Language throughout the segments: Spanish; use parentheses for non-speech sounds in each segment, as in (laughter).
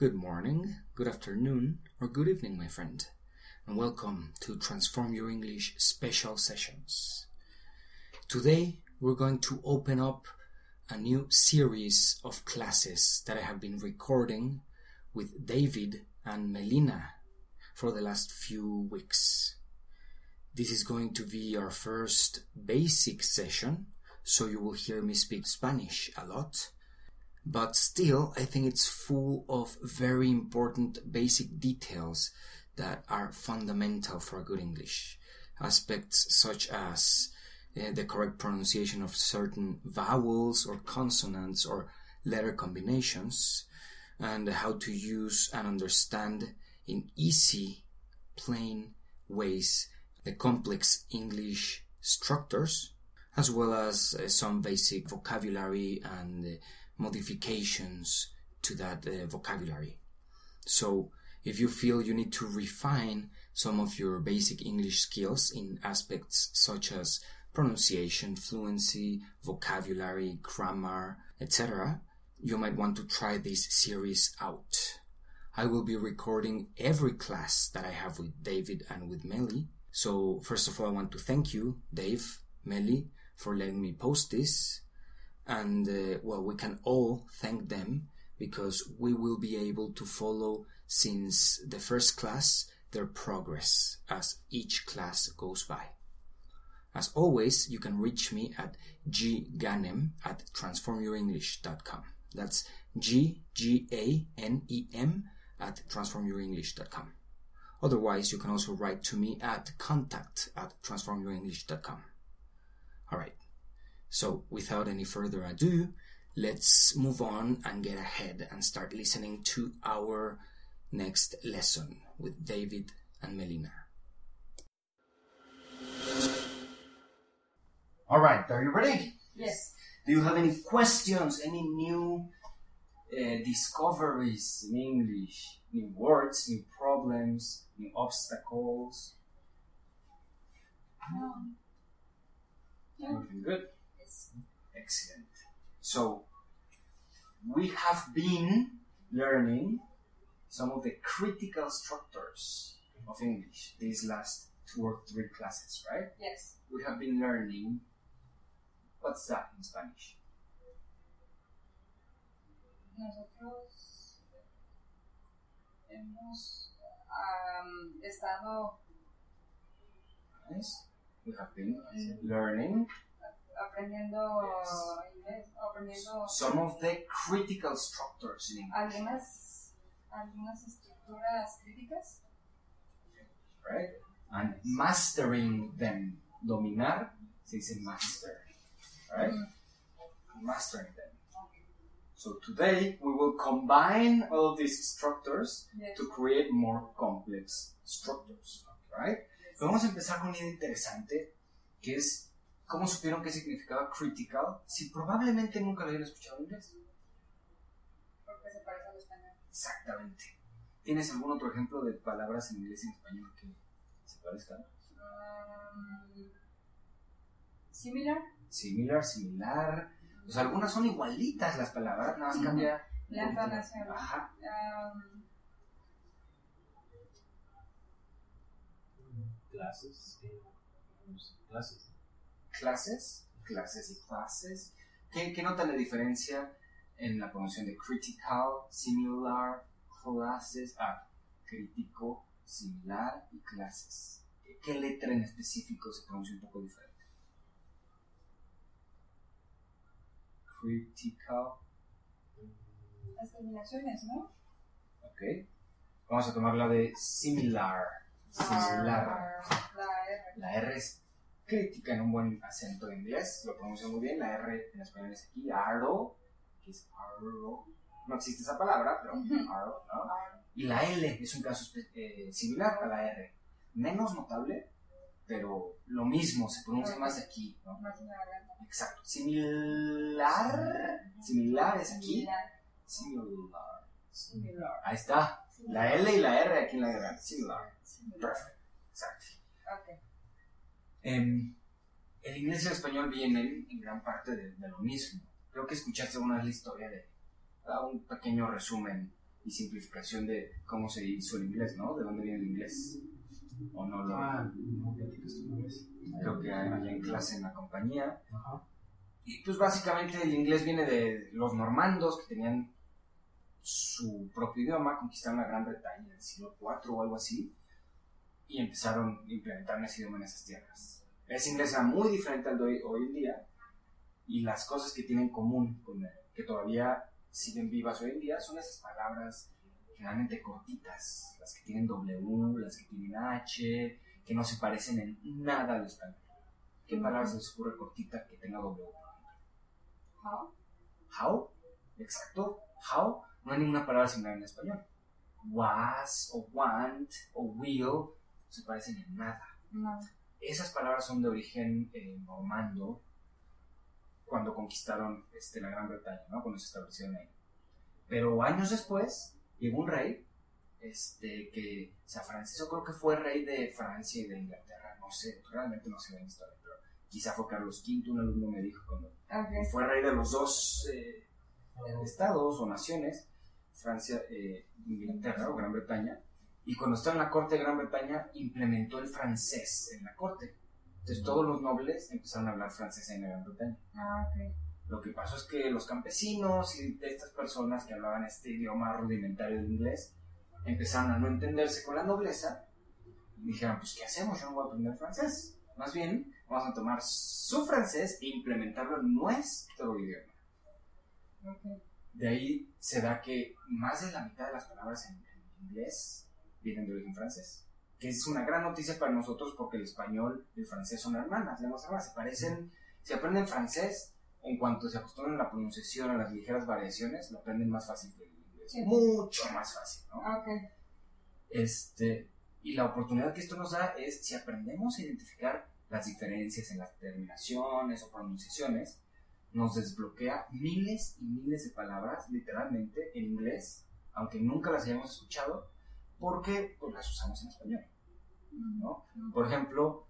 Good morning, good afternoon, or good evening, my friend, and welcome to Transform Your English special sessions. Today, we're going to open up a new series of classes that I have been recording with David and Melina for the last few weeks. This is going to be our first basic session, so you will hear me speak Spanish a lot but still, I think it's full of very important basic details that are fundamental for good English. Aspects such as uh, the correct pronunciation of certain vowels or consonants or letter combinations, and how to use and understand in easy, plain ways the complex English structures, as well as uh, some basic vocabulary and uh, modifications to that uh, vocabulary. So, if you feel you need to refine some of your basic English skills in aspects such as pronunciation, fluency, vocabulary, grammar, etc., you might want to try this series out. I will be recording every class that I have with David and with Melly. So, first of all, I want to thank you, Dave, Melly, for letting me post this and uh, well we can all thank them because we will be able to follow since the first class their progress as each class goes by. As always you can reach me at gganem at transformyourenglish.com that's g-g-a-n-e-m at transformyourenglish.com otherwise you can also write to me at contact at transformyourenglish.com all right so, without any further ado, let's move on and get ahead and start listening to our next lesson with David and Melina. All right, are you ready? Yes. Do you have any questions, any new uh, discoveries in English, new words, new problems, new obstacles? No. No. Everything good? Excellent. So, we have been learning some of the critical structures of English these last two or three classes, right? Yes. We have been learning what's that in Spanish? Nosotros hemos um, estado Yes. We have been learning aprendiendo inglés, aprendiendo some of the critical structures in English, algunas, algunas estructuras críticas right? And mastering them. Dominar se dice master, right? Mm. Mastering them. So today we will combine all these structures Yes. to create more complex structures, right? Pero vamos a empezar con una idea interesante, que es cómo supieron qué significaba critical si probablemente nunca lo habían escuchado en inglés. porque se parece al español. Exactamente. ¿Tienes algún otro ejemplo de palabras en inglés y en español que se parezcan? Um, similar, Similar, similar. O sea, algunas son igualitas las palabras, nada más cambia. la entonación. Ajá. Um, clases, eh, clases. Clases, clases y clases. ¿Qué, qué nota la diferencia en la pronunciación de critical, similar, classes? Ah, crítico, similar y clases. ¿Qué, letra en específico se pronuncia un poco diferente? Critical, las terminaciones, ¿no? ok. Vamos a tomar la de similar. Similar. Ah, La R. La R es crítica en un buen acento de inglés, lo pronuncia muy bien. La R en español es aquí, arrow, que es arrow. No existe esa palabra, pero arrow, ¿no? Y la L es un caso eh, similar a la R. Menos notable, pero lo mismo, se pronuncia más aquí, ¿no? Exacto. Similar, similar es aquí. Similar. Similar. Ahí está. La L y la R aquí en la garganta. Similar. Similar. Perfect. Exacto. Ok. Em, el inglés y el español vienen en gran parte de, de lo mismo. Creo que escuchaste una vez la historia de ah, un pequeño resumen y simplificación de cómo se hizo el inglés, ¿no? ¿De dónde viene el inglés? ¿O no lo...? Ah, no platicaste una vez. creo que allá en clase en la compañía. Ajá. Y pues básicamente el inglés viene de los normandos que tenían su propio idioma, conquistaron la Gran Bretaña en el siglo IV o algo así, y empezaron a implementar ese idioma en esas tierras. Ese inglés era muy diferente al de hoy, hoy en día, y las cosas que tienen en común con él, que todavía siguen vivas hoy en día, son esas palabras generalmente cortitas, las que tienen W, las que tienen H, que no se parecen en nada al español. ¿Qué palabra se les ocurre cortita que tenga W? How? How, exacto, how, no hay ninguna palabra similar en español. Was, o want, o will, no se parecen en nada. No. Esas palabras son de origen eh, normando cuando conquistaron este, la Gran Bretaña, ¿no? cuando se establecieron ahí. Pero años después llegó un rey este, que se afrancesó, creo que fue rey de Francia y de Inglaterra, no sé, realmente no sé la historia, pero quizá fue Carlos V, un alumno me dijo cuando Okay. fue rey de los dos eh, estados o naciones, Francia e Inglaterra o Gran Bretaña, y cuando estaba en la corte de Gran Bretaña implementó el francés en la corte. Entonces todos los nobles empezaron a hablar francés en Gran Bretaña. Ah, ok. Lo que pasó es que los campesinos y estas personas que hablaban este idioma rudimentario de inglés empezaron a no entenderse con la nobleza y dijeron, pues ¿qué hacemos? Yo no voy a aprender francés. Más bien, vamos a tomar su francés e implementarlo en nuestro idioma. Ok. De ahí se da que más de la mitad de las palabras en, en inglés vienen de origen francés. Que es una gran noticia para nosotros porque el español y el francés son hermanas, lenguas hermanas. Se parecen, si aprenden francés, en cuanto se acostumbran a la pronunciación, a las ligeras variaciones, lo aprenden más fácil que el inglés. Sí. Mucho más fácil, ¿no? Ok. Este, y la oportunidad que esto nos da es si aprendemos a identificar las diferencias en las terminaciones o pronunciaciones, nos desbloquea miles y miles de palabras, literalmente, en inglés, aunque nunca las hayamos escuchado, porque pues, las usamos en español. ¿no? Por ejemplo,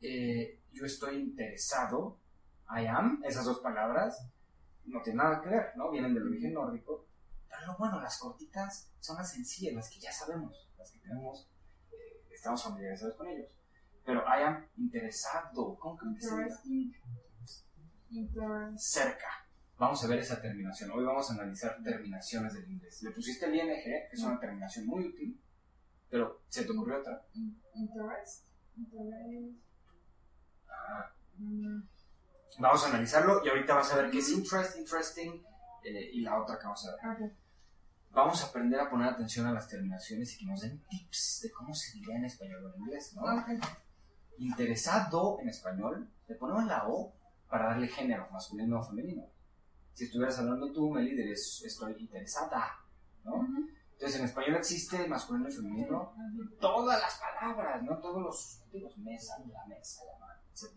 eh, yo estoy interesado, I am, esas dos palabras, no tienen nada que ver, ¿no? Vienen del origen nórdico. Pero lo bueno, las cortitas son las sencillas, las que ya sabemos, las que tenemos, eh, estamos familiarizados con ellos. Pero I am interesado, ¿cómo que. Cerca. Vamos a ver esa terminación. Hoy vamos a analizar terminaciones del inglés. Le pusiste el ing, que es una terminación muy útil, pero ¿se te ocurrió otra? in- Interest. Interest. Ah, Vamos a analizarlo y ahorita vas a ver qué es interest, interesting eh, y la otra que vamos a ver. Ok. Vamos a aprender a poner atención a las terminaciones y que nos den tips de cómo se diría en español o en inglés, ¿no? Ok. Interesado en español, le ponemos la O para darle género, masculino o femenino. Si estuvieras hablando tú, Meli, dirías estoy interesada, ¿no? Ujú. Entonces en español existe masculino y femenino todas las palabras, no todos los sustantivos, mesa, la mesa, la mano, etc.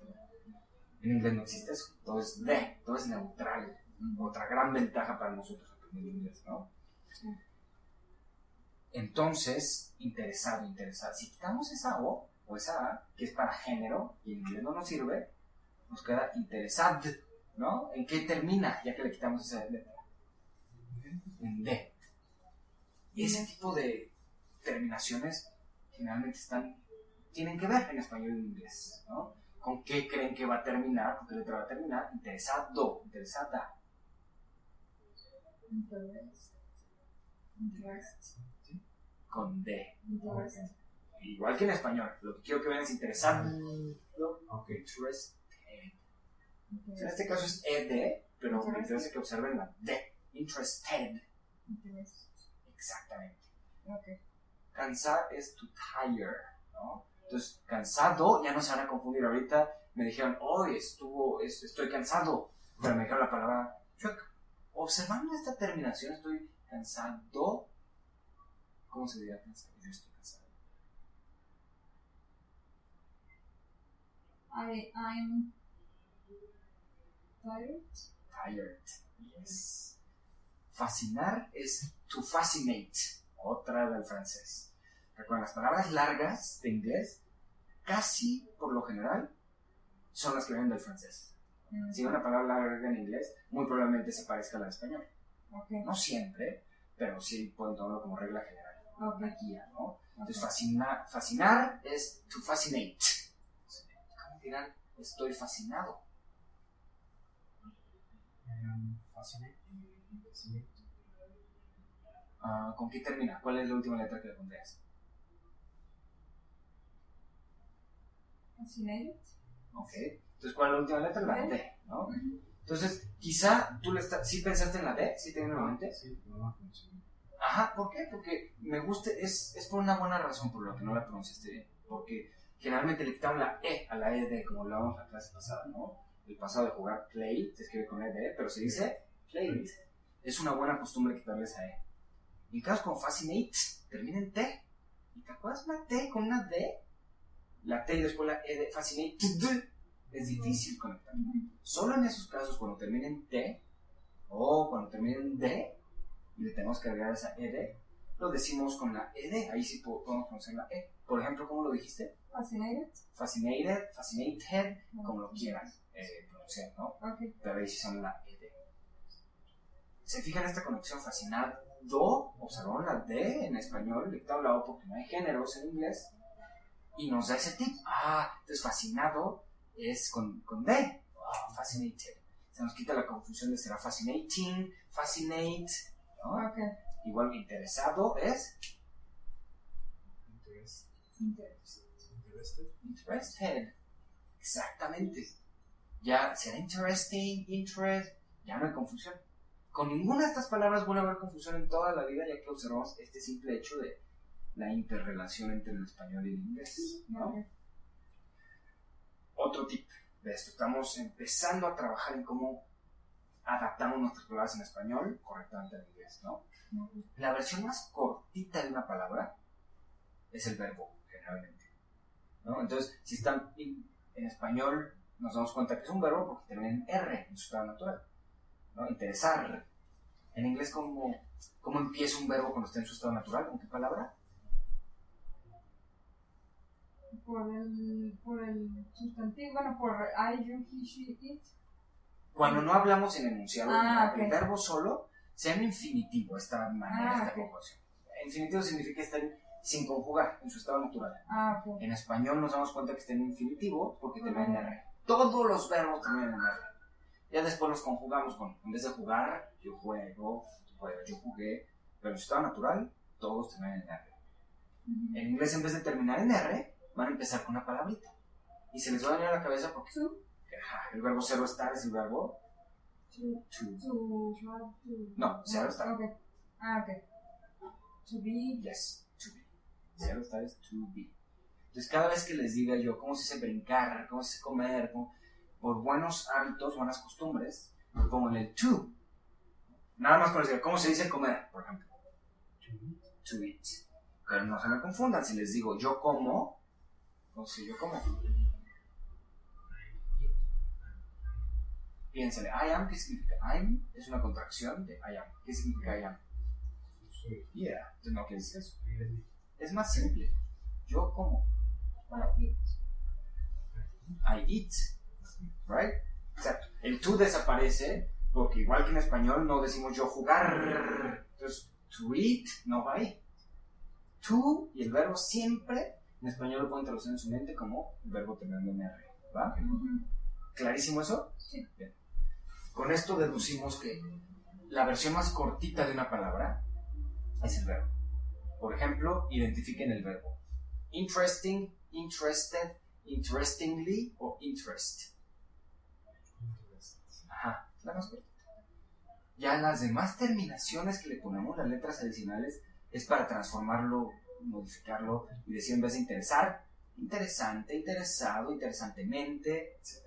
En inglés no existe eso, todo es de, todo es neutral. Otra gran ventaja para nosotros aprender inglés, ¿no? Entonces, interesado, interesada. Si quitamos esa O o esa A, que es para género, y en inglés no nos sirve, nos queda interesad, ¿no? ¿En qué termina? Ya que le quitamos esa letra. En D. Y ese tipo de terminaciones generalmente están, tienen que ver en español y en inglés, ¿no? ¿Con qué creen que va a terminar? ¿Con qué letra va a terminar? Interesado, interesada. Interest. Interest. Con D. Interest. Igual que en español. Lo que quiero que vean es interesado. Ok. Interested. En este caso es ED, pero me Interested. interesa que observen la D. Interested. Interest. Exactamente. Ok. Cansar es to tire, ¿no? Entonces, cansado, ya no se van a confundir. Ahorita me dijeron, hoy estuvo, es- estoy cansado, pero me dijeron la palabra chueca. Observando esta terminación, estoy cansado. ¿Cómo se diría cansado? Yo estoy cansado. I, I'm tired. Tired. Yes. Fascinar es to fascinate, otra del francés. Recuerden, las palabras largas de inglés, casi por lo general, son las que vienen del francés. Mm, Si una palabra larga en inglés, muy probablemente se parezca a la de español. No siempre, pero sí pueden tomarlo como regla general. Ok. Una guía, ¿no? Entonces, fascina- fascinar es to fascinate. ¿Cómo dirán? Estoy fascinado. Um, fascinate. Ah, ¿Con qué termina? ¿Cuál es la última letra que le pondrías? Fascinated. Ok. Entonces, ¿cuál es la última letra? La D. ¿no? Entonces, quizá tú le estás... ¿Sí pensaste en la D? ¿Sí te viene a la mente? Sí, no la. Ajá, ¿por qué? Porque me gusta, es, es por una buena razón por la que no la pronunciaste bien. Porque generalmente le quitaron la E a la ED, como hablábamos en la clase pasada, ¿no? El pasado de jugar play se escribe con ED, pero se dice played. Es una buena costumbre quitarle esa E. En casos como fascinate, termina en T. ¿Y te acuerdas una T con una D? La T y después la E de fascinate. Es difícil conectar. Solo en esos casos, cuando termina en T o cuando termina en D, y le tenemos que agregar esa ED, lo decimos con la ED, ahí sí po- podemos pronunciar la E. Por ejemplo, ¿cómo lo dijiste? Fascinated. Fascinated, fascinated, como lo quieran eh, pronunciar, ¿no? Ok. Pero ahí sí son la ED. ¿Se fijan esta conexión fascinado? Observaron la D en español, le quitamos la O porque no hay géneros en inglés, y nos da ese tip. Ah, entonces fascinado es con, con D. Ah, fascinated. Se nos quita la confusión de será fascinating, fascinate. Igual interesado es Interest. Interest. Interested. interested. Exactamente. Ya será interesting, interest, ya no hay confusión. Con ninguna de estas palabras vuelve a haber confusión en toda la vida, ya que observamos este simple hecho de la interrelación entre el español y el inglés. Otro tip de esto, estamos empezando a trabajar en cómo adaptamos nuestras palabras en español correctamente al inglés. ¿no? Ok. La versión más cortita de una palabra es el verbo, generalmente. ¿no? Entonces, si están en, en español, nos damos cuenta que es un verbo porque termina en R en su estado natural. ¿No? Interesar. En inglés, ¿cómo, ¿cómo empieza un verbo cuando está en su estado natural? ¿Con qué palabra? Por el, por el sustantivo, bueno, por I, you, he, she, it. Cuando no hablamos en enunciado, Ah, el verbo solo se llama infinitivo, esta manera, Ah, esta ok. conjugación. Infinitivo significa estar sin conjugar, en su estado natural. Ah. En español nos damos cuenta que está en infinitivo porque termina en R. Todos los verbos terminan en R. Ya después los conjugamos con, en vez de jugar, yo juego, tú juegas, yo jugué, pero en su estado natural, todos terminan en R. En inglés, en vez de terminar en R, van a empezar con una palabrita. Y se les va a a la cabeza porque el verbo cero estar es el verbo to, to. No, zero estar. Ok. Ah, ok. To be. Yes, to be. Cero estar es to be. Entonces, cada vez que les diga yo cómo se dice brincar, cómo se dice comer, cómo- por buenos hábitos, buenas costumbres, pongo en el to. Nada más para decir cómo se dice comer, por ejemplo. To eat. Eat. Pero no se me confundan, si les digo yo como, ¿cómo se dice yo como? Piénsenle, I am, ¿qué significa? I'm es una contracción de I am. ¿Qué significa I am? Soy. Yeah, entonces no quiere decir eso. I. Es más simple. Yo como. Para it. I eat. Right? Exacto. El to desaparece porque igual que en español no decimos yo jugar. Entonces, to eat no va ahí. To y el verbo siempre en español lo pueden traducir en su mente como el verbo terminando en R. ¿Va? ¿Clarísimo eso? Sí. Bien. Con esto deducimos que la versión más cortita de una palabra es el verbo. Por ejemplo, identifiquen el verbo. Interesting, interested, interestingly o. Interest. La más cortita. Ya las demás terminaciones que le ponemos, las letras adicionales, es para transformarlo, modificarlo y decir en vez de interesar, interesante, interesado, interesantemente, etc.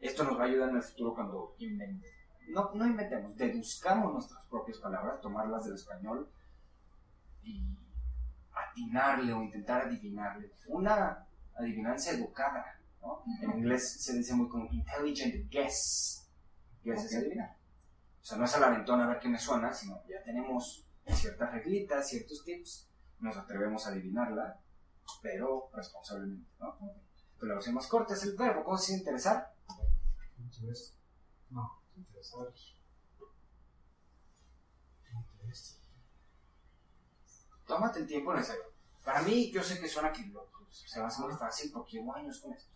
Esto nos va a ayudar en el futuro cuando inven- no, no inventemos, deduzcamos nuestras propias palabras, tomarlas del español y atinarle o intentar adivinarle. Una adivinanza educada, ¿no? En inglés se dice muy como intelligent guess. Guess es adivinar. O sea, no es a la ventona a ver qué me suena, sino ya tenemos ciertas reglitas, ciertos tips, nos atrevemos a adivinarla, pero responsablemente, ¿no? Pero la versión más corta es el verbo, ¿cómo se dice interesar? Interest. No. Interesar. Interested. Tómate el tiempo necesario. Para mí, yo sé que suena que lo- se va a hacer muy fácil porque llevo años con esto.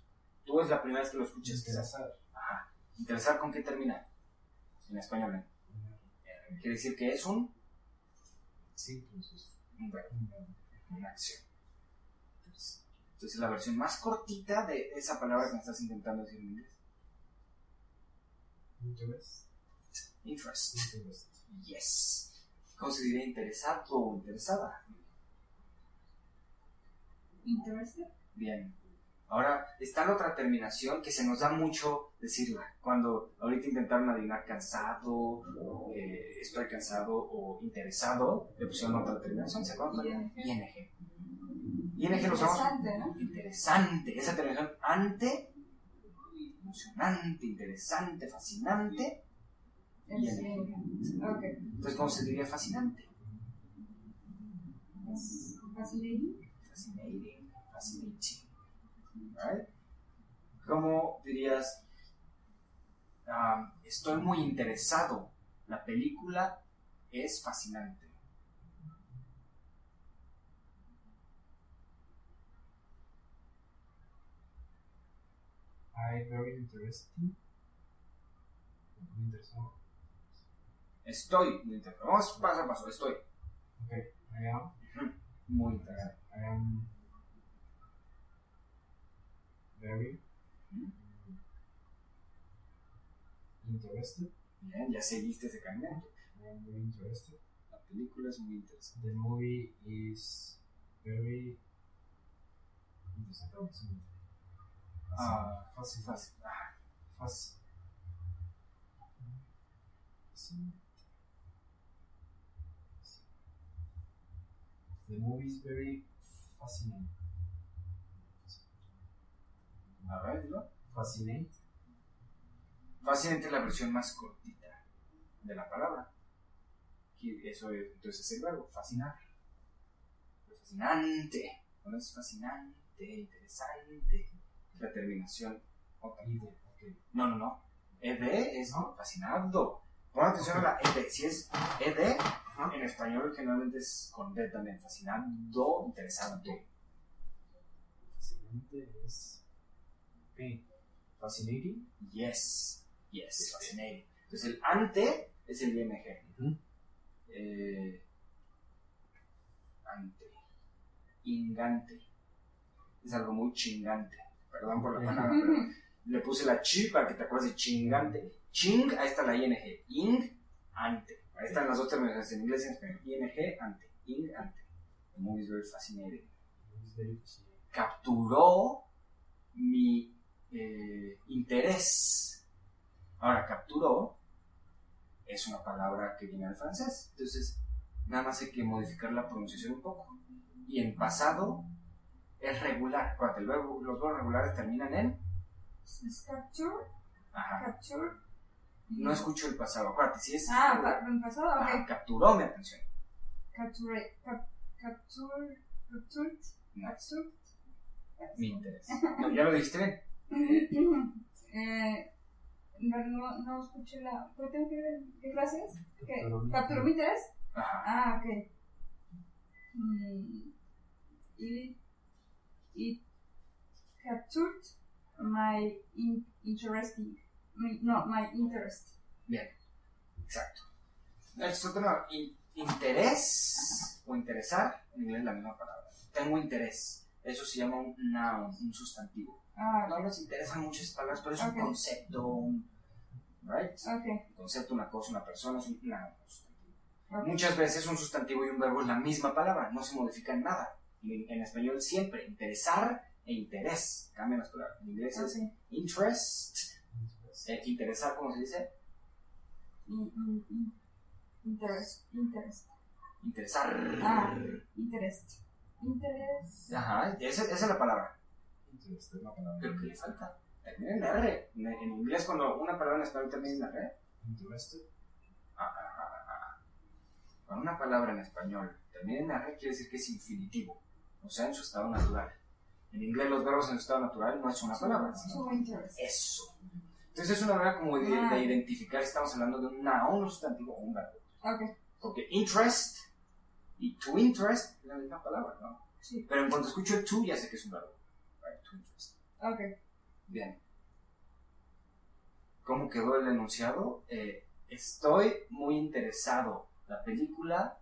Tú es la primera vez que lo escuchas. Interesar. Ajá. Interesar con qué termina. En español, ¿eh? Quiere decir que es un, Sí, entonces. un verbo, un verbo. una acción. Entonces, la versión más cortita de esa palabra que me estás intentando decir en inglés. Interest. Interest. Interest. Yes. ¿Cómo se diría interesado o interesada? Interested. Bien. Ahora, está la otra terminación que se nos da mucho decirla. Cuando ahorita intentaron adivinar cansado, eh, estoy cansado o interesado, le pusieron otra terminación. ¿Se acuerdan? ING. ING. ING lo usamos. Interesante, ¿no? Interesante. Esa terminación ante, emocionante, interesante, fascinante. El ING. Ok. Entonces, ¿cómo se diría fascinante? Fascinating. Fascinating. Fascinating. Right? ¿Cómo dirías? ah, estoy muy interesado. La película es fascinante. I very interesting. Muy interesado. Estoy muy interesado. Vamos paso a paso. Estoy Okay. I am. muy interesado. I am very interested. Bien, ya seguiste ese camino. I am very interested. La película es muy interesante. The movie is very interesting. Ah, fácil, Fácil. Ajá. fácil. Fácil. The movie is very fascinating. A ver, es la versión más cortita de la palabra. Y eso es, entonces es el verbo, fascinar. Fascinante. No es fascinante, interesante. Es la terminación. Ide. Okay. No, no, no. Ed es ¿No? fascinado. Pon atención a la ed. Si es ed, Ajá. en español generalmente es con d también. Fascinando, interesante. Fascinante es. P. Fascinating. Yes. Yes, fascinating. Entonces el ante es el ing. Ujú. Eh, ante. Ingante. Es algo muy chingante. Perdón por la palabra, pero le puse la chi para que te acuerdes de chingante. Ching, ahí está la ing. Ing, ante. Ahí están las dos terminaciones en inglés y en español. ing, ante. Ing, ante. The movie is very fascinating. It's very fascinating. Capturó mi eh, interés. Ahora, capturó es una palabra que viene del francés. Entonces, nada más hay que modificar la pronunciación un poco. Y en pasado es regular. Acuérdate, los verbos regulares terminan en. Es capture. Ajá. Capture. No escucho el pasado. Acuérdate, si es. Ah, en pasado, Ajá, ok. capturó mi atención. Capture. Cap, capture. Captured. No, Captured. mi interés. No, ya lo dijiste bien. (laughs) eh, no, no, no escuché la. ¿Qué tengo que ver? ¿Qué frase es? ¿Qué? Capturó mi- ¿Capturó mi interés? Ah, ok. Mm, it, it captured my in, interesting. My, no, my interest. Bien, exacto. Es otro no, in- interés o interesar, en inglés es la misma palabra. Tengo interés. Eso se llama un noun, un sustantivo. Ah, No nos interesan muchas palabras, pero es Ok. un concepto, un, right? ok. Un concepto, una cosa, una persona, es un noun, un sustantivo. ok. Muchas veces un sustantivo y un verbo es la misma palabra, no se modifica en nada. En, en español siempre, interesar e interés. Cambian las palabras. En inglés es interest. Eh, interesar, ¿cómo se dice? In- in- interest. Interest. Interesar. Ah. Interest. Interest. Ajá, esa, esa es la palabra. Interest es la palabra. Pero ¿qué le falta? Termina en R. En, en inglés, cuando una palabra en español termina en R, Interested. ah, ah, ah, ah. cuando una palabra en español termina en R, quiere decir que es infinitivo. O sea, en su estado natural. En inglés, los verbos en su estado natural no es una palabra, sino eso. Entonces, es una manera como de, de identificar si estamos hablando de un noun, un sustantivo o un verbo. Ok. Porque interest y to interest es la misma palabra, ¿no? Sí. Pero en cuanto escucho to, ya sé que es un verbo. Ok. Bien. ¿Cómo quedó el enunciado? Eh, estoy muy interesado. La película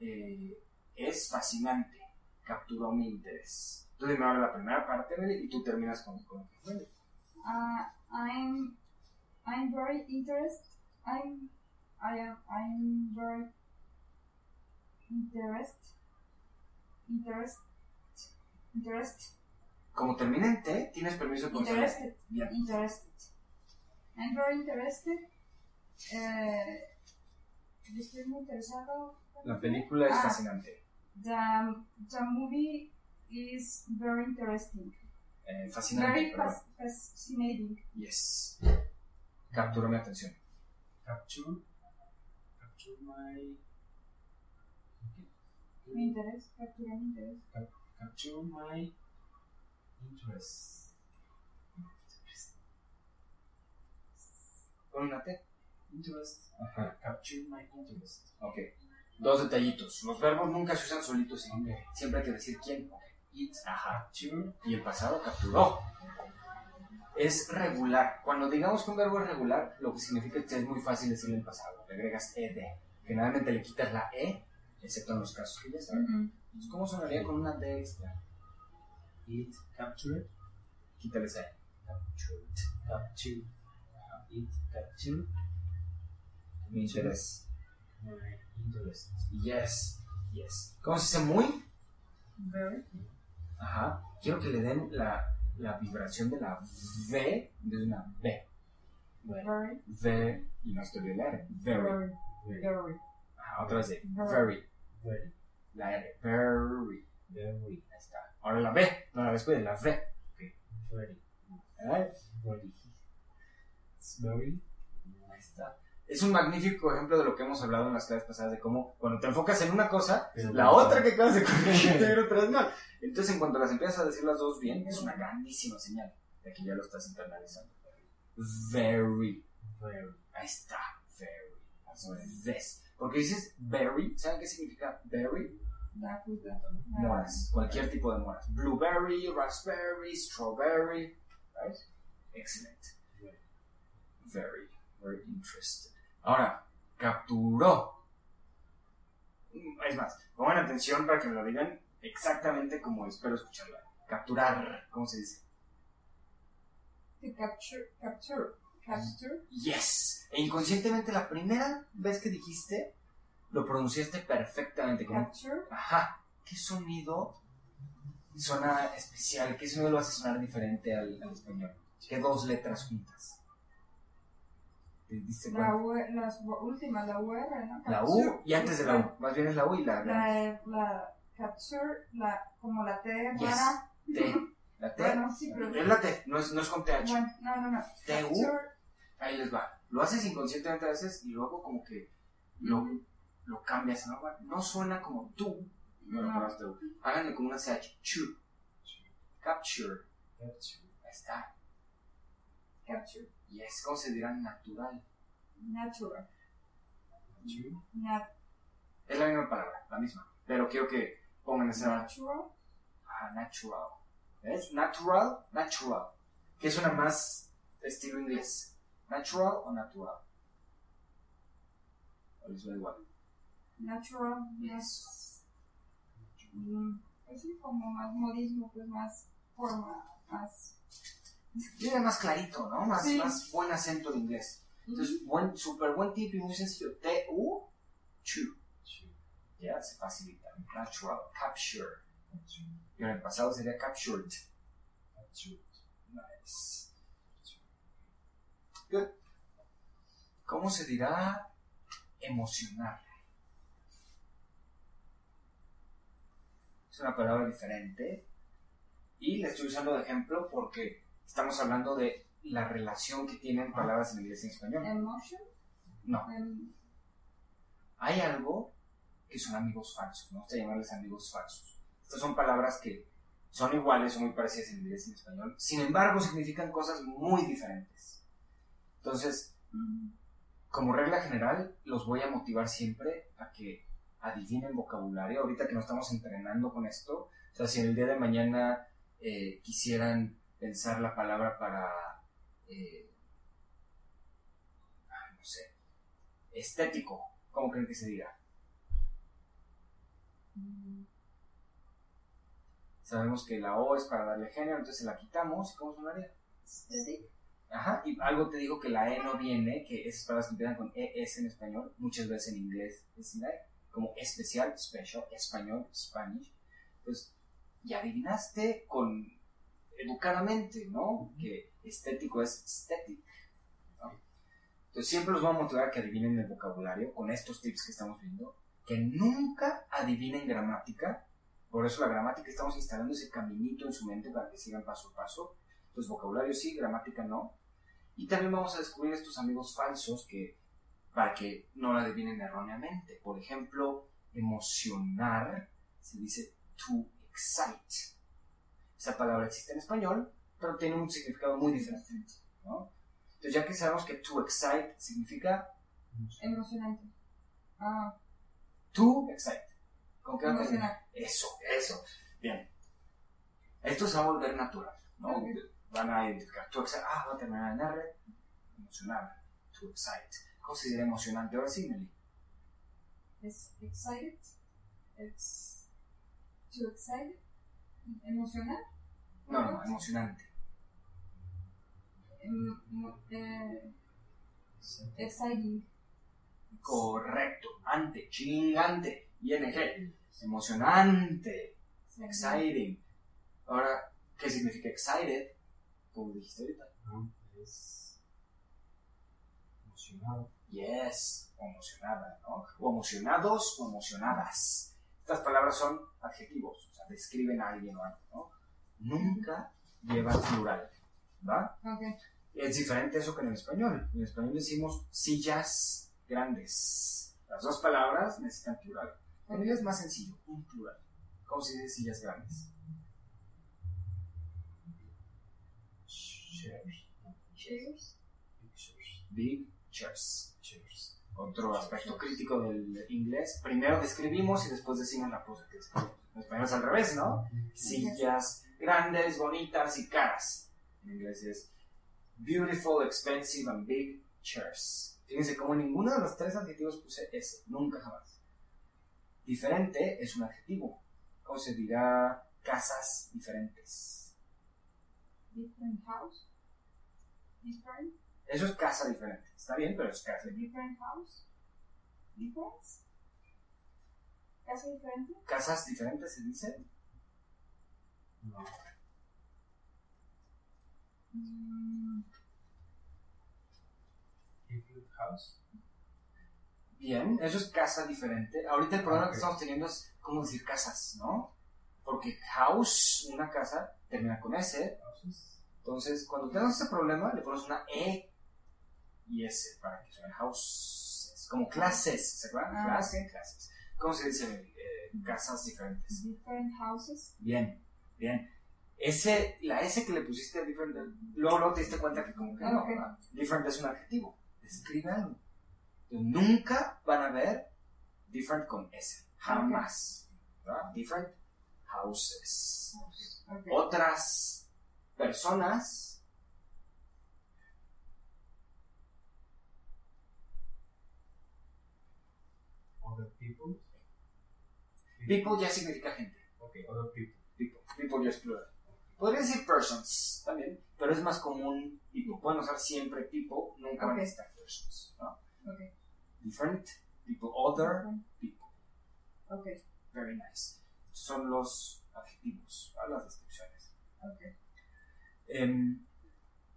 eh, es fascinante. Capturó mi interés. Tú dime ahora la primera parte, Meli, y tú terminas con, con Meli. Uh, I'm I'm very interested. I'm I am I'm very interest interest interest Como termina en T, tienes permiso de ponerle- interested Bien. interested. I'm very interested. Eh, estoy muy interesado. La película es Ah. fascinante. The, the movie is very interesting. Eh, fascinante, Very fas- fascinating. Yes. Capturó mi atención. Capture. Capture my. Mi interés, captura mi interés. Capture my interest. ¿Con una T? Interest. Ajá. Capture my interest. Ok. Dos detallitos. Los verbos nunca se usan solitos. ¿sí? Ok. Siempre hay que decir quién. Ok. It, ajá. Capture. Y el pasado capturó. Es regular. Cuando digamos que un verbo es regular, lo que significa que es muy fácil decirle el pasado. Le agregas ed. Generalmente le quitas la e, excepto en los casos que ya saben. Entonces, ¿Cómo sonaría con una d extra? It captured. Quítale esa. Captured. Capture. It captured Mi interés. my interest. Yes. Yes. ¿Cómo se dice muy? Very. Ajá. Quiero que le den la, la vibración de la V de una B. Very. V y no estoy bien la R. Very. Very. Very. Very. Ajá, otra vez de Very. very. Very. La R. Very. Very. Ahí está. Ahora la B. No la después de la V. Very. Ahí Very. It's very. Ahí está. Es un magnífico ejemplo de lo que hemos hablado en las clases pasadas de cómo cuando te enfocas en una cosa, Pero la no. otra que acabas de corregir (laughs) te viene otra vez mal. Entonces, en cuanto las empiezas a decir las dos bien, es una grandísima señal de que ya lo estás internalizando. Very. Very. Ahí está. Very. Las ves. Porque dices very, ¿saben qué significa very? Fruta. Moras. Cualquier tipo de moras. Blueberry, raspberry, strawberry. Right? Excellent. Very. Very, interested. Ahora, capturó. Mm, Es más, pongan atención para que me lo digan exactamente como espero escucharla. Capturar, ¿cómo se dice? To capture. Capture. Capture. Yes. E inconscientemente la primera vez que dijiste, lo pronunciaste perfectamente. Como, Capture. ajá, ¿qué sonido suena especial? ¿Qué sonido lo hace sonar diferente al, al español? ¿Qué dos letras juntas? ¿Te diste La? U, las u- últimas, la UR, ¿no? La. U y antes de la U. Más bien es la U y la, la La, la capture, la, como la T Yes. rara. T. La T. Bueno, sí, pero. Es la T, no es, no es con TH. Bueno, no, no, no. T-U. Capture. Ahí les va. Lo haces inconscientemente a veces y luego como que lo. Lo cambias, ¿no? No suena como tú. No, no, Háganle con una CH. Chu. Capture. Capture. Ahí está. Capture. Yes. ¿Cómo se dirá natural? Natural. Capture. Nat Es la misma palabra, la misma. Pero quiero que pongan esa. natural. Ah, natural. ¿Ves? Natural, natural. Que suena más estilo inglés. Natural o natural. O les suena igual. Natural. Pues sí, como más modismo, pues más forma, más. Viene más clarito, ¿no? Más, Sí. más buen acento de inglés. Entonces, buen, súper buen tip y muy sencillo. T-U, chu. Capture. Ya, se facilita. Natural, capture. Y en el pasado sería captured. Capture. Nice. Good. ¿Cómo se dirá emocionar? Es una palabra diferente. Y la estoy usando de ejemplo porque estamos hablando de la relación que tienen palabras en inglés y en español. Emotion. No. em, hay algo que son amigos falsos, ¿no? Se llamarles amigos falsos. Estas son palabras que son iguales o muy parecidas en inglés y en español, sin embargo significan cosas muy diferentes. Entonces, mm, como regla general, los voy a motivar siempre a que adivinen vocabulario. Ahorita que nos estamos entrenando con esto, o sea, si en el día de mañana eh, quisieran pensar la palabra para, eh, no sé, estético, ¿cómo creen que se diga? Sabemos que la O es para darle género, entonces la quitamos. ¿Cómo sonaría? Aesthetic. Ajá, y algo te digo que la E no viene, que esas palabras que empiezan con ES en español, muchas veces en inglés es la E, como especial, special, español, Spanish. Pues ya adivinaste con educadamente, ¿no? Que estético es aesthetic. ¿no? Entonces siempre los voy a motivar a que adivinen el vocabulario con estos tips que estamos viendo, que nunca adivinen gramática. Por eso la gramática estamos instalando ese caminito en su mente para que sigan paso a paso. Entonces vocabulario sí, gramática no. Y también vamos a descubrir estos amigos falsos que para que no la adivinen erróneamente. Por ejemplo, emocionar se dice to excite. Esa palabra existe en español, pero tiene un significado muy diferente. ¿no? Entonces ya que sabemos que to excite significa Emocionante. Ah, to excite. ¿Con qué? Eso, eso. Bien. Esto se va a volver natural, ¿no? Ok. Van a identificar to excite. Ah, va a terminar en R. Emocionar. To excite. ¿Cómo se dice emocionante? Ahora sí, Nelly. es excited. Ex, too excited. Emocional. No, no, emocionante. Em- mo- eh, exciting. Correcto. Ante, chingante. ING. Emocionante. Exciting. Ahora, ¿qué significa excited? Como dijiste ahorita. ¿no? Es emocionado. Yes, o emocionada, ¿no? O emocionados o emocionadas. Estas palabras son adjetivos, o sea, describen a alguien o algo, ¿no? Nunca llevan plural, ¿va? Ok. Es diferente eso que en el español. En el español decimos sillas grandes. Las dos palabras necesitan plural. En inglés es más sencillo, un plural. ¿Cómo se dice sillas grandes? Chairs. Pictures. Big chairs. Chairs. Otro aspecto crítico del inglés. Primero describimos y después decimos la cosa que describimos. En español es al revés, ¿no? Sillas grandes, bonitas y caras. En inglés es beautiful, expensive and big chairs. Fíjense cómo en ninguno de los tres adjetivos puse ese, nunca jamás. Diferente es un adjetivo. ¿Cómo se dirá casas diferentes? Different house. Different. Eso es casa diferente. Está bien, pero es casa. Different house. Difference. Casa diferente. ¿Casas diferentes se dice? No. Mm, Different house. Bien, eso es casa diferente. Ahorita el problema que estamos teniendo es cómo decir casas, ¿no? Porque house, una casa, termina con S. Entonces, cuando tengas ese problema, le pones una E y S para que suene houses. Como clases, ¿se acuerdan? Ah, clases, clases. ¿Cómo se dice eh, casas diferentes? different houses. Bien, bien. Ese, la S que le pusiste a different, luego, luego te diste cuenta que como que no. Different es un adjetivo. Describe algo. Nunca van a ver different con S. Jamás. ¿verdad? Different houses. Otras personas Other people. People ya significa gente. Okay, other people. People, people ya es plural. Podría decir persons también, pero es más común people. Pueden usar siempre people, nunca van a Ok. necesitar persons. ¿no? Ok. Different people, other people. Ok. Very nice. Son los adjetivos, las descripciones. Ok. Em,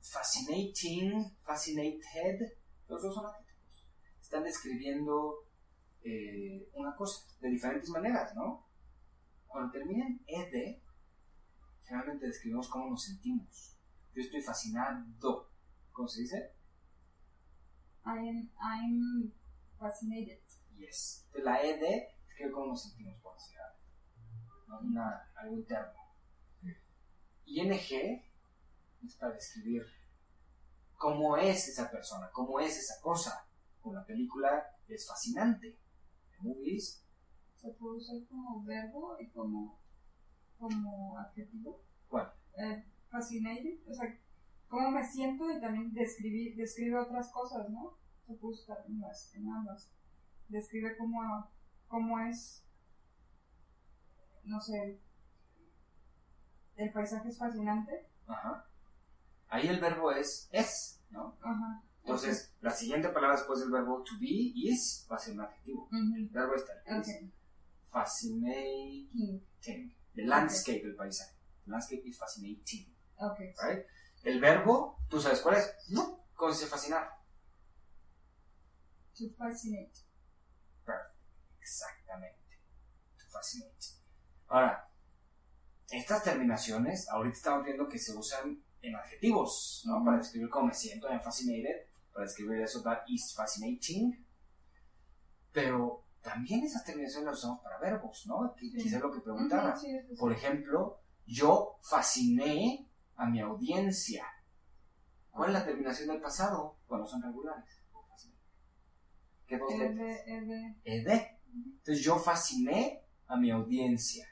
fascinating, fascinated, los dos son adjetivos. Están describiendo eh, una cosa de diferentes maneras, ¿no? Cuando terminan ed, generalmente describimos cómo nos sentimos. Yo estoy fascinado. ¿Cómo se dice? I am, I'm fascinated. Yes. Entonces la ed describe cómo nos sentimos por algo. ¿no? Una- algo interno. ING es para describir cómo es esa persona, cómo es esa cosa. o la película es fascinante. The movie is Se puede usar como verbo y como, como adjetivo. ¿Cuál? Eh, fascinated. O sea, cómo me siento y también describir, describe otras cosas, ¿no? Se puede usar en, las, en ambas. Describe cómo, cómo es, no sé, el paisaje es fascinante. Ajá. Ahí el verbo es es, ¿no? Ajá. Entonces, la siguiente palabra después del verbo to be, is, va a ser un adjetivo. El verbo está es Ok. fascinating. The landscape, el paisaje. The landscape is fascinating. Right? El verbo, ¿tú sabes cuál es? No. ¿Cómo se dice fascinar? To fascinate. Exactamente. To fascinate. Ahora, estas terminaciones, ahorita estamos viendo que se usan en adjetivos, ¿no? Para describir cómo me siento, I'm fascinated, para describir eso, that is fascinating. Pero también esas terminaciones las usamos para verbos, ¿no? Sí. quizás lo que sí, sí, sí. Por ejemplo, yo fasciné a mi audiencia. ¿Cuál es la terminación del pasado cuando son regulares? ¿Qué dos letras? Ede, ede. Ed. Entonces yo fasciné a mi audiencia.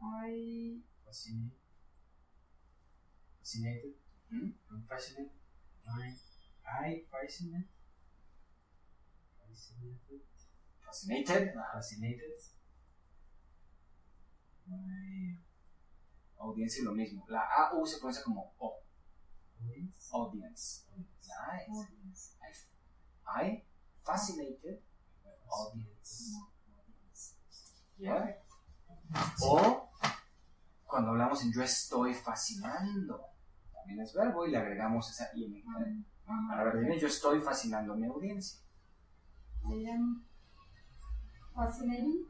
I Fascinated. Fascinated. ¿Mm? Fascinated. I, I fascinated. Fascinated. Fascinated. Ajá. Fascinated. My Audiencia y lo mismo. La AU se pronuncia como O. audience. Audience. Nice. audience. I, I fascinated audience. Yeah. O cuando hablamos en yo estoy fascinando. También es verbo y le agregamos esa ing. Ajá. A ver, dime, yo estoy fascinando a mi audiencia. I am fascinating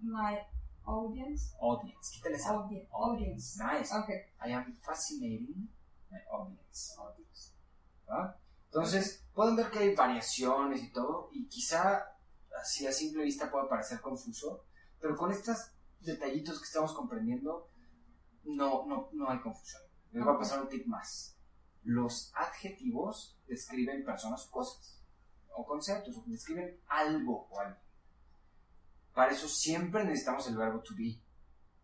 my audience. Audience. Quítale esa. Audi- audience. Nice. Okay. I am fascinating my audience. audience. ¿Va? Entonces, pueden ver que hay variaciones y todo, y quizá así a simple vista pueda parecer confuso, pero con estos detallitos que estamos comprendiendo, no, no, no hay confusión. Les voy a pasar un tip más. Los adjetivos describen personas o cosas, o conceptos, o describen algo o alguien. Para eso siempre necesitamos el verbo to be.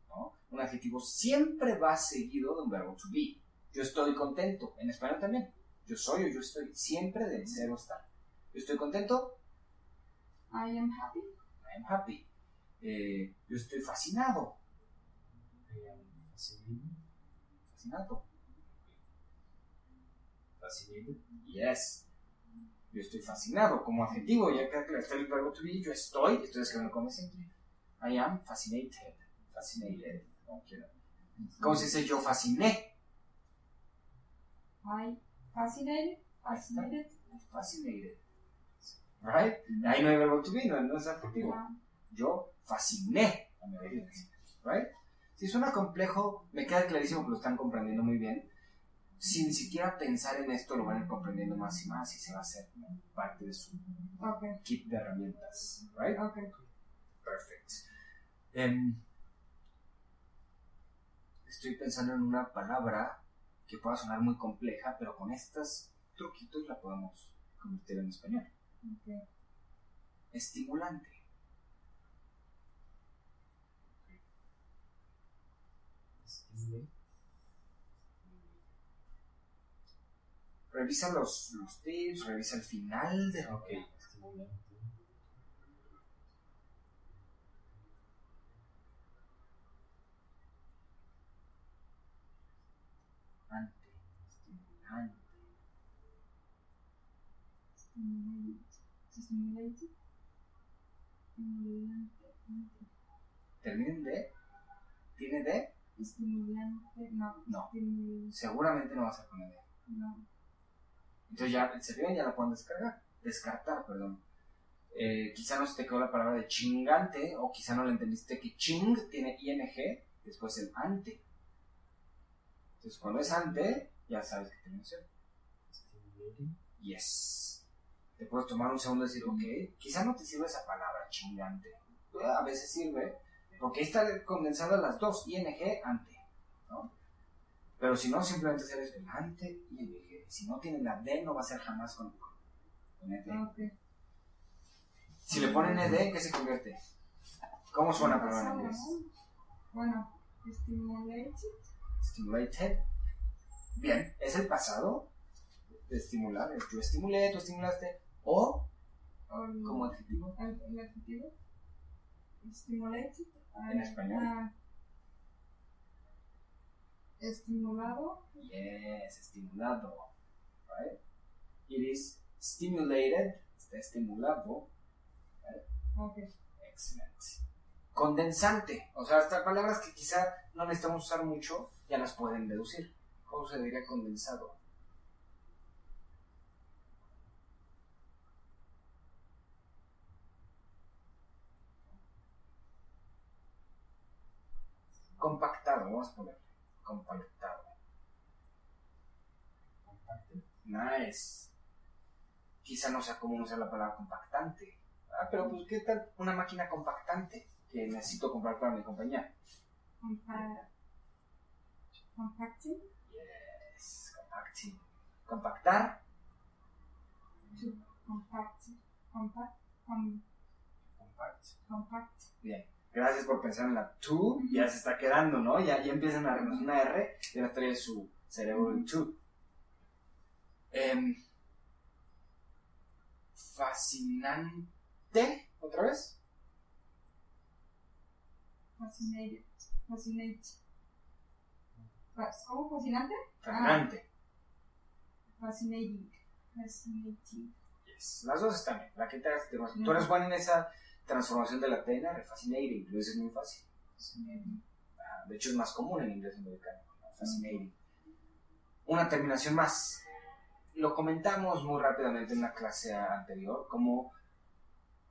¿no? Un adjetivo siempre va seguido de un verbo to be. Yo estoy contento, en español también. Yo soy o yo estoy, siempre del ser o estar. Yo estoy contento, I am happy. I am happy. Eh, yo estoy fascinado, I am fascinated. fascinado. Yes. Yo estoy fascinado como adjetivo, ya que está el verbo to be, yo estoy, estoy escribiendo como simple. I am fascinated. Fascinated. como quieran. ¿Cómo se dice yo fasciné? I fascinated. Fascinated. Fascinated. Right? Ahí no hay verbo to be, no, no es adjetivo. Yo fasciné. Right? Si suena complejo, me queda clarísimo que lo están comprendiendo muy bien. Sin siquiera pensar en esto, lo van a ir comprendiendo más y más y se va a hacer parte de su Okay. kit de herramientas. Right? Okay. Perfect. Em, estoy pensando en una palabra que pueda sonar muy compleja, pero con estos truquitos la podemos convertir en español. Okay. Estimulante. Revisa los, los tips, revisa el final de Ok. Stimulante. Ante, estimulante. Estimulante. ¿Termina en D? ¿Tiene D? Estimulante. No. No. Seguramente no vas a poner D. No. Entonces ya, se fijan, ya la pueden descargar. Descartar, perdón. Eh, quizá no se te quedó la palabra de chingante, o quizá no le entendiste que ching tiene ing, después el ante. Entonces cuando es ante, ya sabes que tiene opción. Stimulating. Yes. Te puedes tomar un segundo y decir, ok, quizá no te sirve esa palabra chingante. Eh, A veces sirve, porque está condensada las dos, ing, ante. ¿no? Pero si no, simplemente hacer eso, el ante, ing. D. Si no tiene la D, no va a ser jamás con, con ED. Ah. Si le ponen ED, ¿qué se convierte? ¿Cómo suena pero en Pasado, inglés? ¿no? Bueno, stimulated. Stimulated. Bien, es el pasado de estimular. Es yo estimulé, tú estimulaste. O o el- como adjetivo. el, el adjetivo. Stimulated. Ah, En español. ah, estimulado. Yes, estimulado. Right? It is stimulated. Está estimulado. Ok. Excellent. Condensante. O sea, estas palabras que quizá no necesitamos usar mucho, ya las pueden deducir. ¿Cómo se diría condensado? Compactado, vamos a poner. Compactado. Nice. Quizá no sea común usar la palabra compactante. Ah, pero pues, ¿qué tal una máquina compactante que necesito comprar para mi compañía? Compa compacting. Yes, compacting. Compactar. To compact. Compact. Com, Compact. compact. Bien. Gracias por pensar en la to. Ya se está quedando, ¿no? Ya, ya empiezan a reconocer una R y ahora trae su cerebro el to. Em, fascinante. ¿Otra vez? Fascinated. Fascinate. Fas- ¿Cómo? ¿Fascinante? Fascinante. Fascinating. Fascinating. Yes. Las dos están bien. La que te hagas. Tú eres bueno en esa transformación de la T en R. Fascinating. Lo dices muy fácil. Ah, De hecho, es más común en inglés americano. ¿no? Fascinating. Una terminación más. Lo comentamos muy rápidamente en una clase anterior, como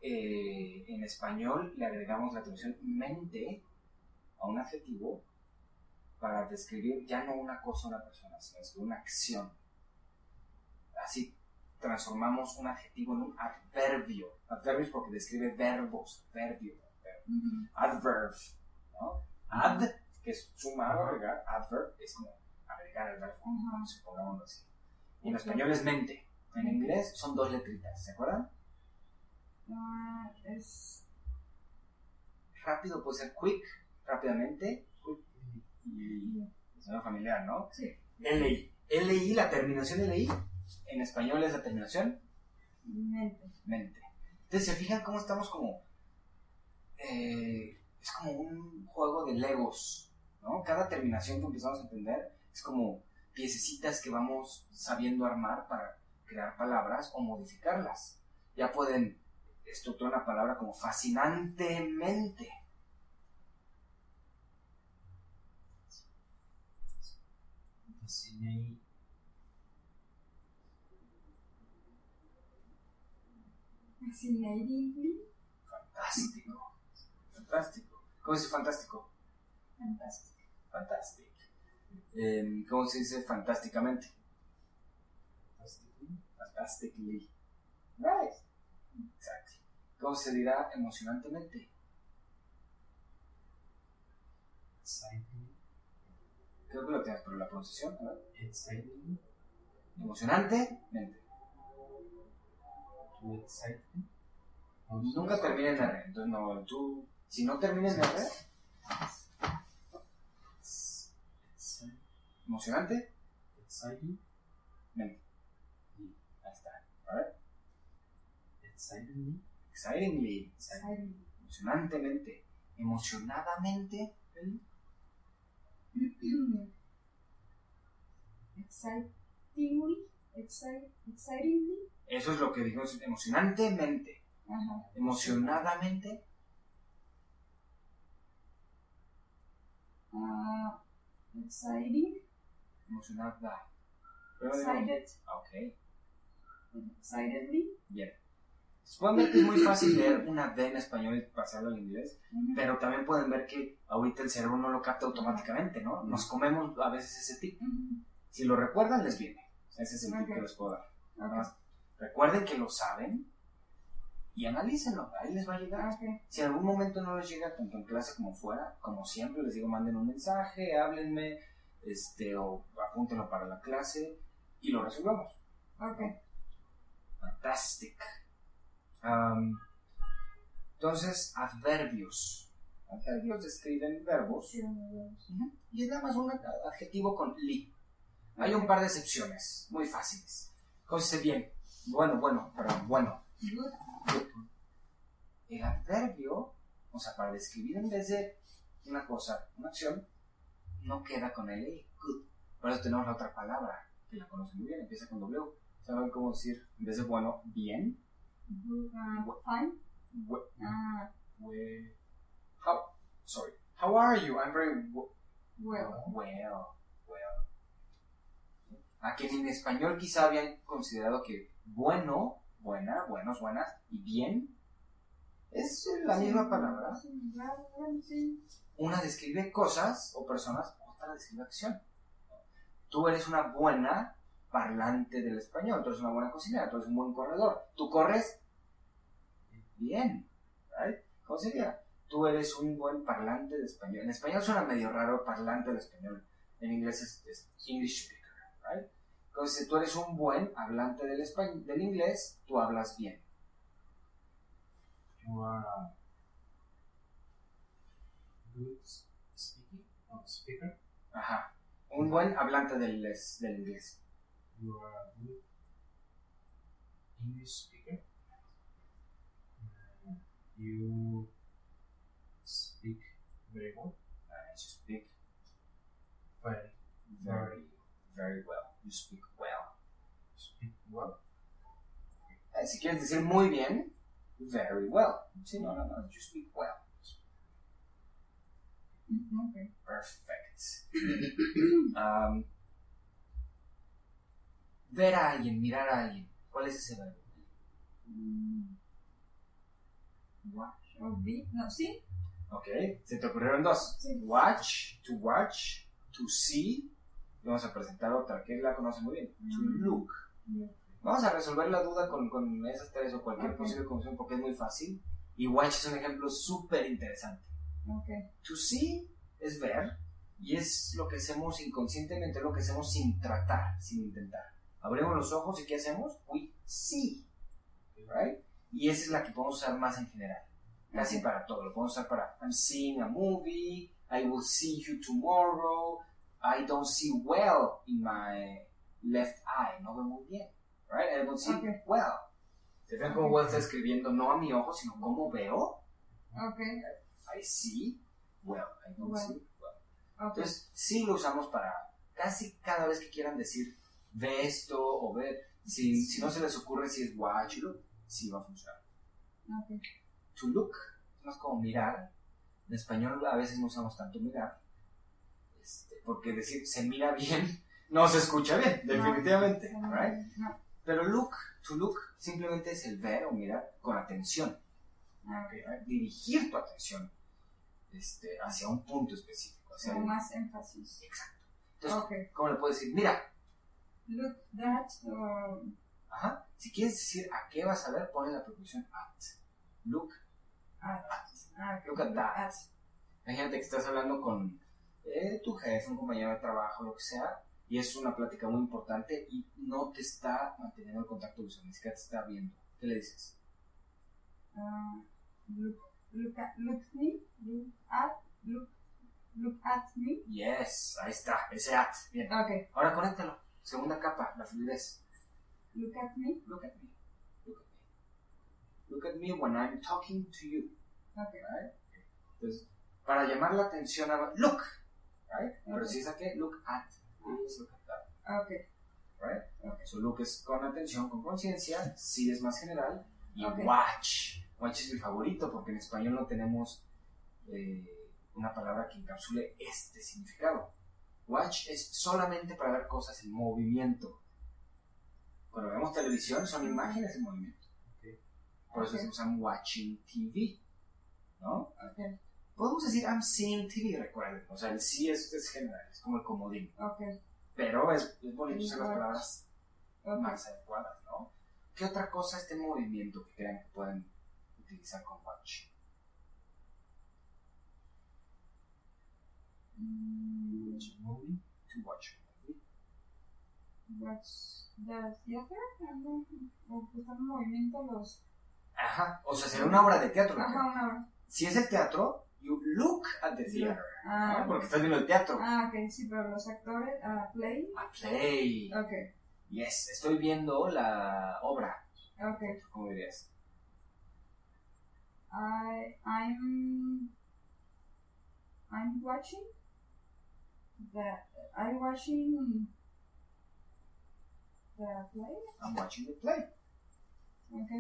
eh, en español le agregamos la terminación mente a un adjetivo para describir ya no una cosa o una persona, sino es una acción. Transformamos un adjetivo en un adverbio. Adverbio es porque describe verbos, verbio, Ujú. adverb, ¿no? Ad, que es sumar o agregar, adverb es como agregar el verbo, supongámoslo así. Y en español es mente. En inglés son dos letritas, ¿se acuerdan? Ah, es. Rápido puede ser quick, rápidamente, quick, y suena familiar, ¿no? Sí. LI. LI, la terminación LI, en español es la terminación Mente. mente. Entonces, ¿se fijan cómo estamos como... eh, es como un juego de legos, ¿no? Cada terminación que empezamos a entender es como piececitas que vamos sabiendo armar para crear palabras o modificarlas. Ya pueden estructurar una palabra como fascinantemente. Fascinate. Fascinatingly. Fantástico. Fantástico. ¿Cómo se dice fantástico? Fantástico. Fantástico. Em, ¿Cómo se dice fantásticamente? Fantastically. Fantastically. Right. Exacto. ¿Cómo se dirá emocionantemente? Exciting. Creo que lo tienes, pero la pronunciación, a ver. Exciting. Emocionantemente. Nunca termina en R. Entonces, no, tú, si no termina en R, Exciting. emocionante, Exciting. mente. Ahí está. A ver. Excitingly. Excitingly. Exciting. Emocionantemente. Emocionadamente. Excitingly. Excite, excitingly. Eso es lo que dijimos. Emocionantemente. Ajá. Emocionadamente. Ah, exciting. Emocionada. Pero digo- Excited. Ok. Excitedly. Bien. Ver que es muy fácil leer una D en español y pasarlo al inglés, pero también pueden ver que ahorita el cerebro no lo capta automáticamente, ¿no? Nos comemos a veces ese tip. Si lo recuerdan, les viene. Ese es el tip que les puedo dar. Nada más recuerden que lo saben y analícenlo. Ahí les va a llegar. Ok. Si en algún momento no les llega, tanto en clase como fuera, como siempre, les digo, manden un mensaje, háblenme, este, o apúntenlo para la clase y lo resolvemos. Ok. Fantastic. Um, entonces, adverbios. Adverbios describen verbos. Sí. Y es nada más un adjetivo con li. Hay un par de excepciones, muy fáciles. Cógese bien. Bueno, bueno, perdón, bueno. Good. El adverbio, o sea, para describir en vez de una cosa, una acción, no queda con el i, good. Por eso tenemos la otra palabra, que la conocen muy bien, empieza con W. ¿Saben cómo decir, en vez de bueno, bien? Good. Fine. We- Ah, we- how, sorry. How are you? I'm very w- well. well, well. A quien en español quizá habían considerado que bueno, buena, buenos, buenas, y bien es la misma palabra. sí, sí. Una describe cosas o personas, otra describe acción. Tú eres una buena parlante del español, tú eres una buena cocinera, tú eres un buen corredor. Tú corres bien, right? ¿Cómo sería? Tú eres un buen parlante de español. En español suena medio raro parlante del español. En inglés es, es English speaker, right? Entonces, si tú eres un buen hablante del, español, del inglés, tú hablas bien. You are a good speaking, uh, speaker. Ajá. Un buen hablante del, inglés- del inglés. You are a good English speaker. Uh, you speak very well. Uh, you speak Very, very, very well. You speak well. speak well. Si quieres decir muy bien, very well. Sí, no, no, no. You speak well. Ok. Perfect. (laughs) Um, ver a alguien, mirar a alguien. ¿Cuál es ese verbo? Mm. Watch or be. No, sí. Ok, se te ocurrieron dos. Sí. Watch, to watch, to see. Y vamos a presentar otra que la conoce muy bien. To Mm. look. Vamos a resolver la duda con, con esas tres o cualquier Ok. posible confusión porque es muy fácil. Y watch es un ejemplo súper interesante. Ok. To see es ver y es lo que hacemos inconscientemente, lo que hacemos sin tratar, sin intentar. Abrimos los ojos y ¿qué hacemos? We see, right? Y esa es la que podemos usar más en general, casi Ok. para todo. Lo podemos usar para I'm seeing a movie, I will see you tomorrow, I don't see well in my left eye, no veo muy bien, right? I don't see well. ¿Se fijan cómo well está escribiendo no a mi ojo, sino cómo veo? Ok. I see well, I don't Well. see well. Ok. Entonces, sí lo usamos para casi cada vez que quieran decir ve esto o ve. Si, si no se les ocurre si es watch, look, sí va a funcionar. Ok. To look es más como mirar. En español a veces no usamos tanto mirar. Este, porque decir se mira bien no se escucha bien, definitivamente. No, right? No. Pero look, to look simplemente es el ver o mirar con atención. Ah. Dirigir tu atención este, hacia un punto específico. Hacia un- más énfasis. Exacto. Entonces. ¿cómo le puedo decir? Mira, Look that or. Ajá. Si quieres decir a qué vas a ver, pone la preposición at. Look At. at. Ah, ok. Look at that. Imagínate que estás hablando con eh, tu jefe, un compañero de trabajo, lo que sea, y es una plática muy importante y no te está manteniendo el contacto visual, ni siquiera te está viendo. ¿Qué le dices? Ah, look, look at, look me, look at, look, look at me. Yes, ahí está, ese at. Bien. Ok, Ahora conéctalo. Segunda capa, la fluidez. look at me. Look at me. Look at me. Look at me when I'm talking to you. Ok, Right? Entonces, para llamar la atención a look, right? Pero Ok. si es a qué, look at. Look at that, ok, right? Ok. So look es con atención, con conciencia, sí es más general, y watch. Watch es mi favorito porque en español no tenemos eh, una palabra que encapsule este significado. Watch es solamente para ver cosas en movimiento. Cuando vemos televisión son imágenes en movimiento. Por eso decimos I'm watching TV, ¿no? ok, Podemos decir I'm seeing TV, recuerden. O sea, el sí es, es general, es como el comodín. ok, Pero es, es bonito usar las palabras más adecuadas, ¿no? ¿Qué otra cosa está en movimiento que crean que pueden utilizar con watch? Mm, Watch a movie. To watch a movie. watch the theater, están en movimiento los... Ajá, o sea, será una obra de teatro. Ajá, una hora. Si es el teatro, you look at the theater. Ah, ¿no? Porque estás viendo el teatro. ah, ok, sí, pero los actores, ah, play, A play. ok, Yes, estoy viendo la obra. ok. ¿Cómo dirías? I, I'm, I'm watching the, I'm watching the play, I'm watching the play. ok.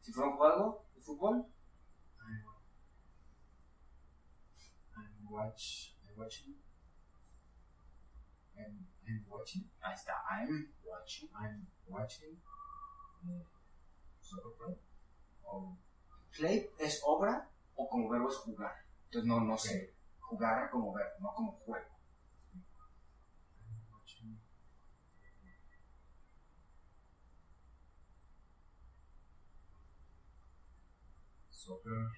Si fuera un juego de fútbol, I'm, Watch. I'm watching. I'm, I'm watching. está. I'm watching. I'm watching. Soccer play. Oh, Play es obra o como verbo es jugar. Entonces no, no sé. Jugar como verbo, no como juego. Watching. Soccer.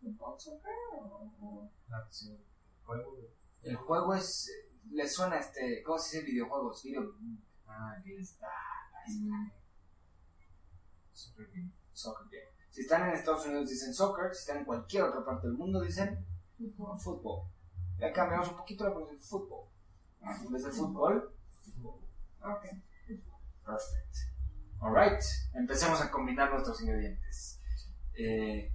¿Fútbol, soccer o, o- That's a juego. El juego es. Le suena este. ¿Cómo se dice videojuegos? Video. Ah, Ahí está. Ahí está. Mm, soccer game. Soccer game. Si están en Estados Unidos dicen soccer, si están en cualquier otra parte del mundo dicen fútbol? fútbol. Ya cambiamos un poquito la pronunciación fútbol. Ah, En vez de fútbol, fútbol. Ok. Perfect. Alright, empecemos a combinar nuestros ingredientes. Eh,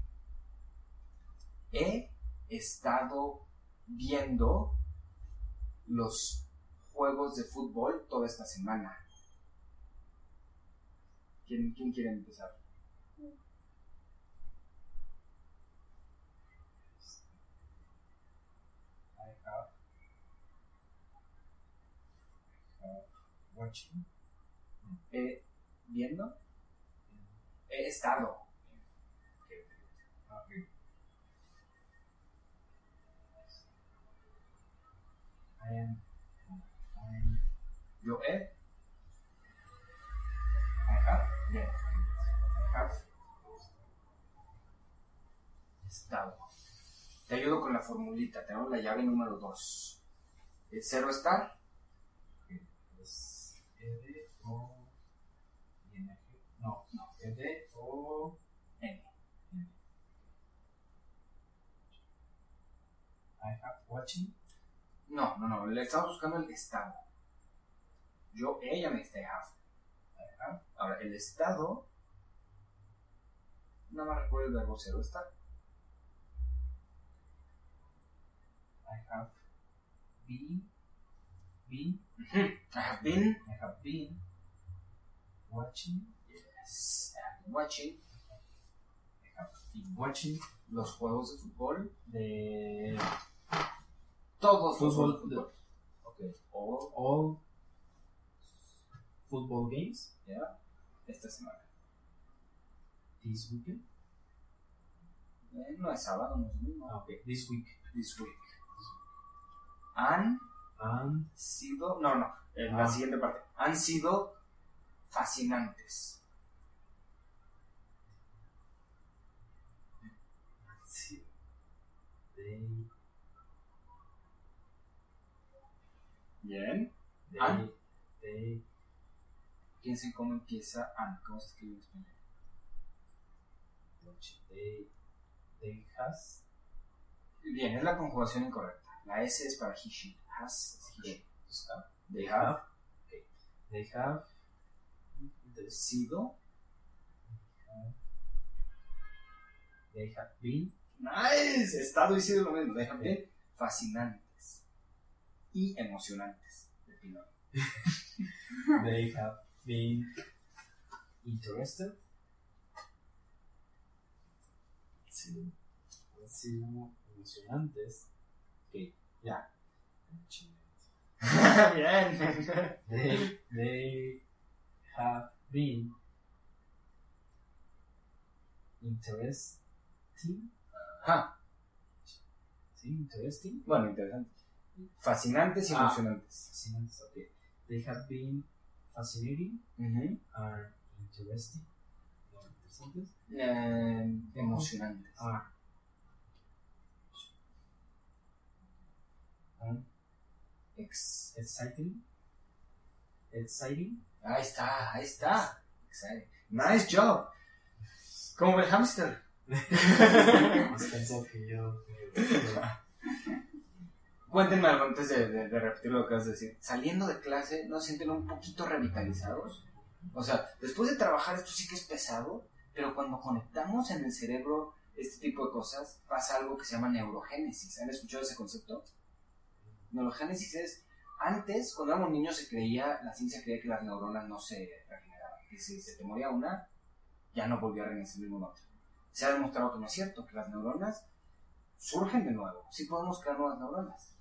he estado viendo los juegos de fútbol toda esta semana. ¿Quién, quién quiere empezar? I have. have watching. ¿He viendo? He estado. Okay. I am. I'm. Yo he. I have. Bien. I have. Estado. Te ayudo con la formulita. Tenemos la llave número 2. El cero estar. Es Ed o. ING. No, no. Ed o. N. I have watching. No, no, no. Le estamos buscando el estado. Yo, ella me está have. Ahora, el estado. Nada más recuerdo el verbo cero estar. I have been. Been. I have been. I have been watching. Yes. I have been watching I have been watching los juegos de fútbol. the Todos los Fútbol fútbol. Okay. All. all football games ya, Esta semana. this weekend. Eh, no es sábado, no es domingo. Ah, okay, this week. This week. Han And sido. No, no. En la Ah. siguiente parte. Han sido fascinantes. see. They Bien. they And? they Piensen cómo empieza an. ¿Cómo se escribe en español? they has Bien, es la conjugación incorrecta. La S es para he, she. Has es he, she. They have They have sido. they have been Nice. Estado y sido lo mismo. They have been fascinantes. Y emocionantes. De pilón. (laughs) they have been interested. Sí. Han sido emocionantes. Ok, ya. Bien. (laughs) They, they have been interesting. Ajá. Sí, interesting. Bueno, interesante. Fascinantes y Ah. emocionantes. Fascinantes, ok. They have been fascinating Ujú. and interesting. No, interesantes. Eh, emocionantes. Are. And Ex- exciting. Exciting. Ahí está, ahí está. Exciting. Nice job. Como el hamster. (laughs) Más cansado que yo. Cuéntenme algo antes de, de- de repetir lo que acabas de decir. Saliendo de clase, ¿no sienten un poquito revitalizados? O sea, después de trabajar esto sí que es pesado, pero cuando conectamos en el cerebro este tipo de cosas, pasa algo que se llama neurogénesis. ¿Han escuchado ese concepto? Neurogénesis es, antes, cuando éramos niños se creía, la ciencia creía que las neuronas no se regeneraban, que si se te moría una, ya no volvía a renacer ninguna otra. Se ha demostrado que no es cierto, que las neuronas surgen de nuevo. Sí podemos crear nuevas neuronas.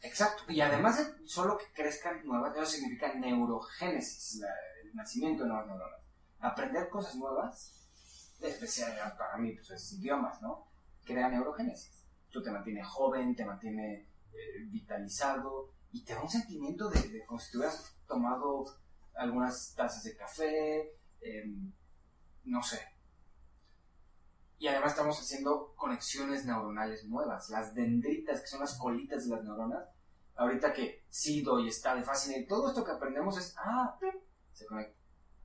Exacto. Y además de solo que crezcan nuevas, eso significa neurogénesis, la- el nacimiento de nuevas neuronas. Aprender cosas nuevas, especial para mí, pues es idiomas, ¿no? Crea neurogénesis. Esto te mantiene joven, te mantiene eh, vitalizado y te da un sentimiento de, de como si te hubieras tomado algunas tazas de café, em, no sé. Y además estamos haciendo conexiones neuronales nuevas, las dendritas, que son las colitas de las neuronas. Ahorita que SIDO y está de Fascinate, todo esto que aprendemos es, ah, se conecta.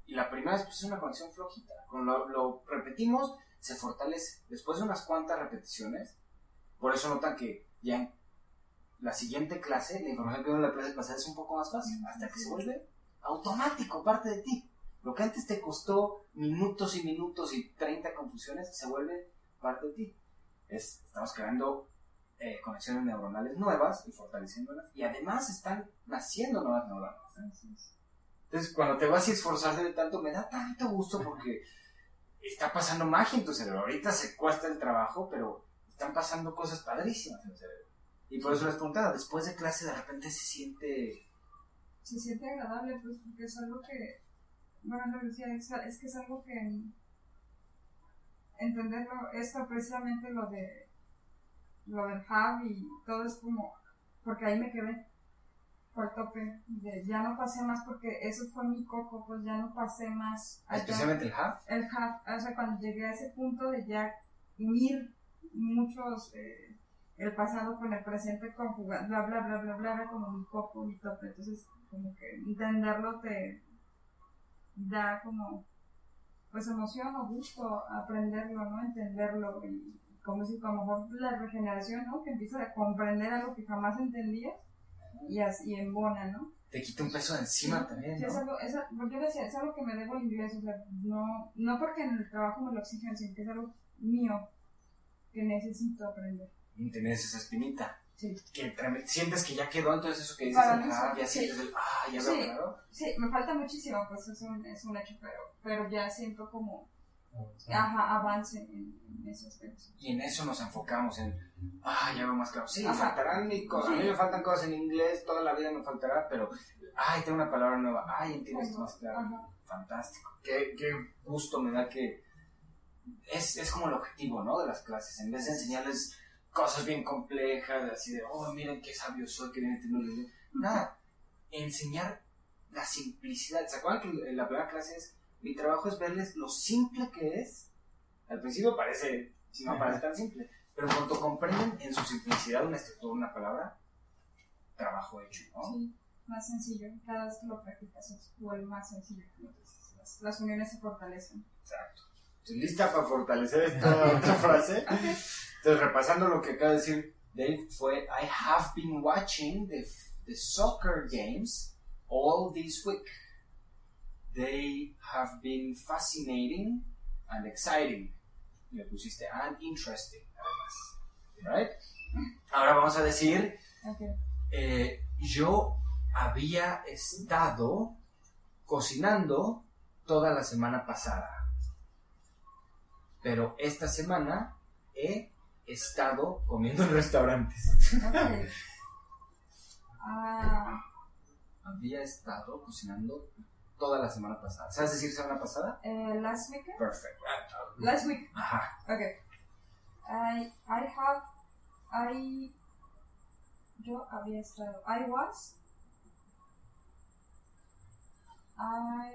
Y la primera vez pues, es una conexión flojita. Cuando lo, repetimos, se fortalece. Después de unas cuantas repeticiones, por eso notan que ya en la siguiente clase, la información que veo en la clase pasada es un poco más fácil, hasta que se vuelve automático, parte de ti. Lo que antes te costó minutos y minutos y 30 confusiones, se vuelve parte de ti. Es, estamos creando eh, conexiones neuronales nuevas y fortaleciéndolas, y además están naciendo nuevas neuronas. Entonces, cuando te vas a esforzar de tanto, me da tanto gusto porque está pasando magia en tu cerebro. Ahorita se cuesta el trabajo, pero están pasando cosas padrísimas en el cerebro. Y por eso les preguntaba, después de clase de repente se siente... se siente agradable, pues, porque es algo que, bueno, es, es que es algo que entenderlo, esto precisamente lo de lo del hub y todo es como, porque ahí me quedé, fue el tope, de ya no pasé más porque eso fue mi coco, pues ya no pasé más allá. Especialmente el hub. el hub, o sea, cuando llegué a ese punto de ya unir muchos, eh, el pasado con el presente conjugar, bla, bla, bla, bla, bla, era como mi coco, mi tope, entonces como que entenderlo te da como, pues emoción o gusto aprenderlo, ¿no? Entenderlo y como si a lo mejor la regeneración, ¿no? Que empiezas a comprender algo que jamás entendías y así embona, ¿no? Te quita un peso de encima Sí, también, sí, es ¿no? algo, es, yo decía, es algo que me debo al inglés, o sea, no, no porque en el trabajo me lo exigen, sino que es algo mío que necesito aprender. Y tenés esa espinita. Sí. Que sientes que ya quedó, entonces eso que dices, sí, ya sí. sientes el, ah, ya Sí. claro. Sí, me falta muchísimo, pues es un, es un hecho, pero, pero ya siento como, Ah, ajá, avance en, en ese aspecto. Y en eso nos enfocamos, en, ah, ya veo más claro. Sí, Ajá. faltarán mi cosas. A mí Sí. me faltan cosas en inglés, toda la vida me faltará, pero, ay, tengo una palabra nueva. Ay, entiendo esto más claro. Ajá. Fantástico. Qué, qué gusto me da que. Es, es como el objetivo, ¿no? De las clases. En vez de enseñarles cosas bien complejas, así de, oh, miren qué sabio soy, que bien inglés. Nada. Enseñar la simplicidad. ¿Se acuerdan que en la primera clase es. Mi trabajo es verles lo simple que es. Al principio parece. Si no parece tan simple. Pero cuando comprenden en su simplicidad una estructura, una palabra, trabajo hecho, ¿no? Sí, más sencillo. Cada vez que lo practicas es vuelve más sencillo. Entonces, las, las uniones se fortalecen. Exacto. ¿Estás lista para fortalecer (laughs) esta otra frase? (laughs) Entonces, repasando lo que acaba de decir Dave, fue I have been watching the, the soccer games all this week. They have been fascinating and exciting. Le pusiste and interesting, además. Right? Ahora vamos a decir, eh, yo había estado cocinando toda la semana pasada. Pero esta semana he estado comiendo en restaurantes. Ok. Ah, Había estado cocinando toda la semana pasada. ¿Sabes decir semana pasada? eh, last weekend? Perfect. Last week. Ajá. Okay. I I have I yo había estado I was I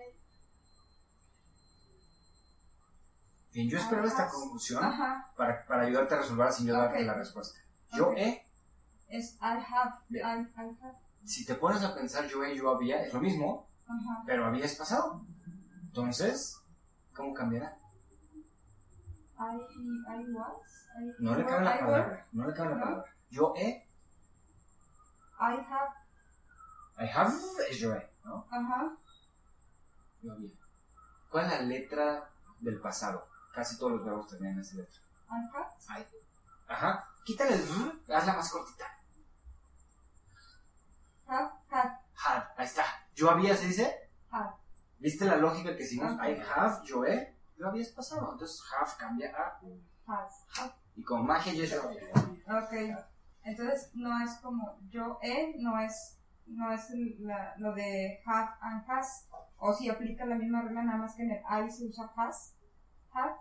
Bien, yo espero esta conclusión ajá para, para ayudarte a resolver sin yo darte la respuesta. Yo he, es I have. I, I have si te pones a pensar yo he, yo había, es lo mismo, Ajá. pero había es pasado. Entonces, ¿cómo cambiará? I, I was. I, No le cabe la palabra, no le cabe la palabra. Yo he, I have. I have es yo he, ¿no? Ajá. Yo había. ¿Cuál es la letra del pasado? Casi todos los verbos tenían esa letra. Have. Ajá. Quítale el r, hazla más cortita. Have. Had. Had, ahí está. Yo había, ¿se dice? Had. ¿Viste la lógica que hicimos? I have, yo he, yo había es pasado. Entonces, have cambia a Has. Y con magia ya es yo había. Ok. Entonces no es como yo he, no es, no es la- lo de have and has. O si aplica la misma regla, nada más que en el I se usa has. Have.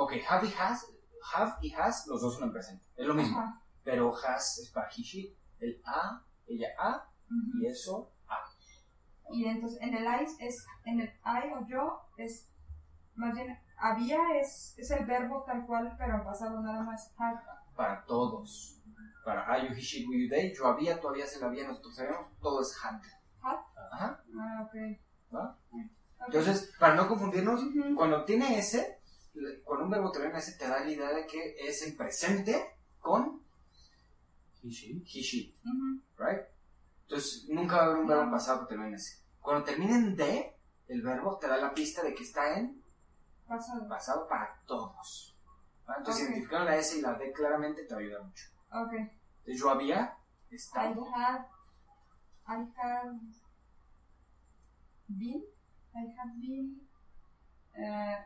Ok, have y has, have y has, los dos son en presente. Es lo mismo. Ajá. Pero has es para he, she. El a, ella a, Ujú. y eso a. Y entonces en el I es, en el I o yo es, más bien, había es, es el verbo tal cual, pero en pasado nada más. Have. Para todos. Para I, you, he, she, we, you, they. Yo había, todavía se la había, nosotros sabemos. Todo es had. Had. Ajá. Ah, ok. ¿Va? Ok. Entonces, para no confundirnos, Ujú. cuando tiene ese, cuando un verbo termina en ese, te da la idea de que es en presente con He, she. he, she, right? Entonces, nunca va a haber un verbo pasado que termine en ese. Cuando termina en de, el verbo te da la pista de que está en Pasado. pasado para todos. Entonces, Ok. identificar la S y la D claramente te ayuda mucho. Ok. Entonces, yo había I estado, have, I have been, I have been uh,